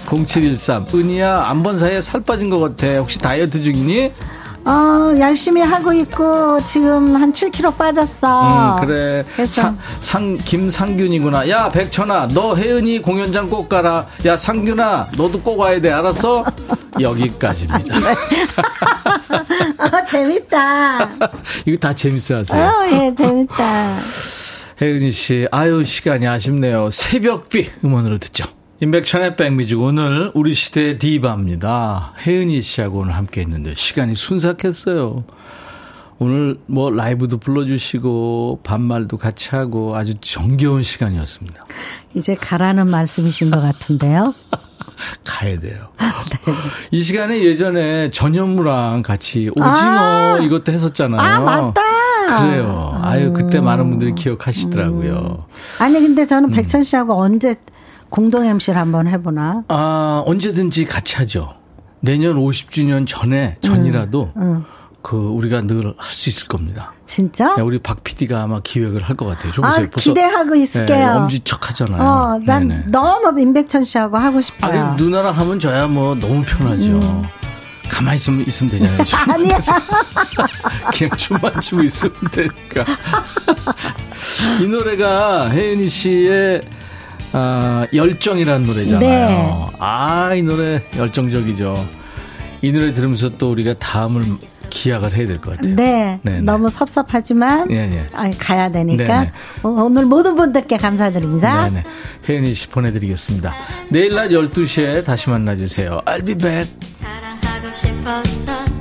0713. 은희야, 안 본 사이에 살 빠진 것 같아. 혹시 다이어트 중이니? 어 열심히 하고 있고 지금 한 7kg 빠졌어. 음, 그래. 그래서 상, 상, 김상균이구나. 야, 백천아, 너 혜은이 공연장 꼭 가라. 야, 상균아, 너도 꼭 와야 돼. 알았어? 여기까지입니다. 어, 재밌다. 이거 다 재밌어 하세요. 어, 예, 재밌다. 혜은이 씨, 아유, 시간이 아쉽네요. 새벽비 음원으로 듣죠. 임백천의 백뮤직 오늘 우리 시대의 디바입니다. 혜은이 씨하고 오늘 함께 했는데 시간이 순삭했어요. 오늘 뭐 라이브도 불러주시고 반말도 같이 하고 아주 정겨운 시간이었습니다. 이제 가라는 말씀이신 것 같은데요. 가야 돼요. 이 시간에 예전에 전현무랑 같이 오징어 아. 이것도 했었잖아요. 아, 맞다. 그래요. 아유, 그때 많은 분들이 기억하시더라고요. 아니, 근데 음. 저는 백천 씨하고 언제 공동 MC를 한번 해보나? 아, 언제든지 같이 하죠. 내년 50주년 전에, 전이라도, 응. 그, 우리가 늘 할 수 있을 겁니다. 진짜? 야, 우리 박 PD가 아마 기획을 할 것 같아요. 좀 아, 보세요. 기대하고 있을게요. 네, 엄지척 하잖아요. 어, 난 네네. 너무 임백천 씨하고 하고 싶어요. 아니, 누나랑 하면 저야 뭐 너무 편하죠. 가만히 있으면, 있으면 되잖아요. 음. 아니야. 그냥 춤만 추고 있으면 되니까. 이 노래가 혜은이 씨의 아, 열정이라는 노래잖아요. 네. 아, 이 노래 열정적이죠. 이 노래 들으면서 또 우리가 다음을 기약을 해야 될 것 같아요. 네, 네네. 너무 섭섭하지만 예, 예. 아니, 가야 되니까 네네. 어, 오늘 모든 분들께 감사드립니다. 네네. 혜은이 씨 보내드리겠습니다. 내일 낮 12시에 다시 만나주세요. I'll be back. 사랑하고 싶어서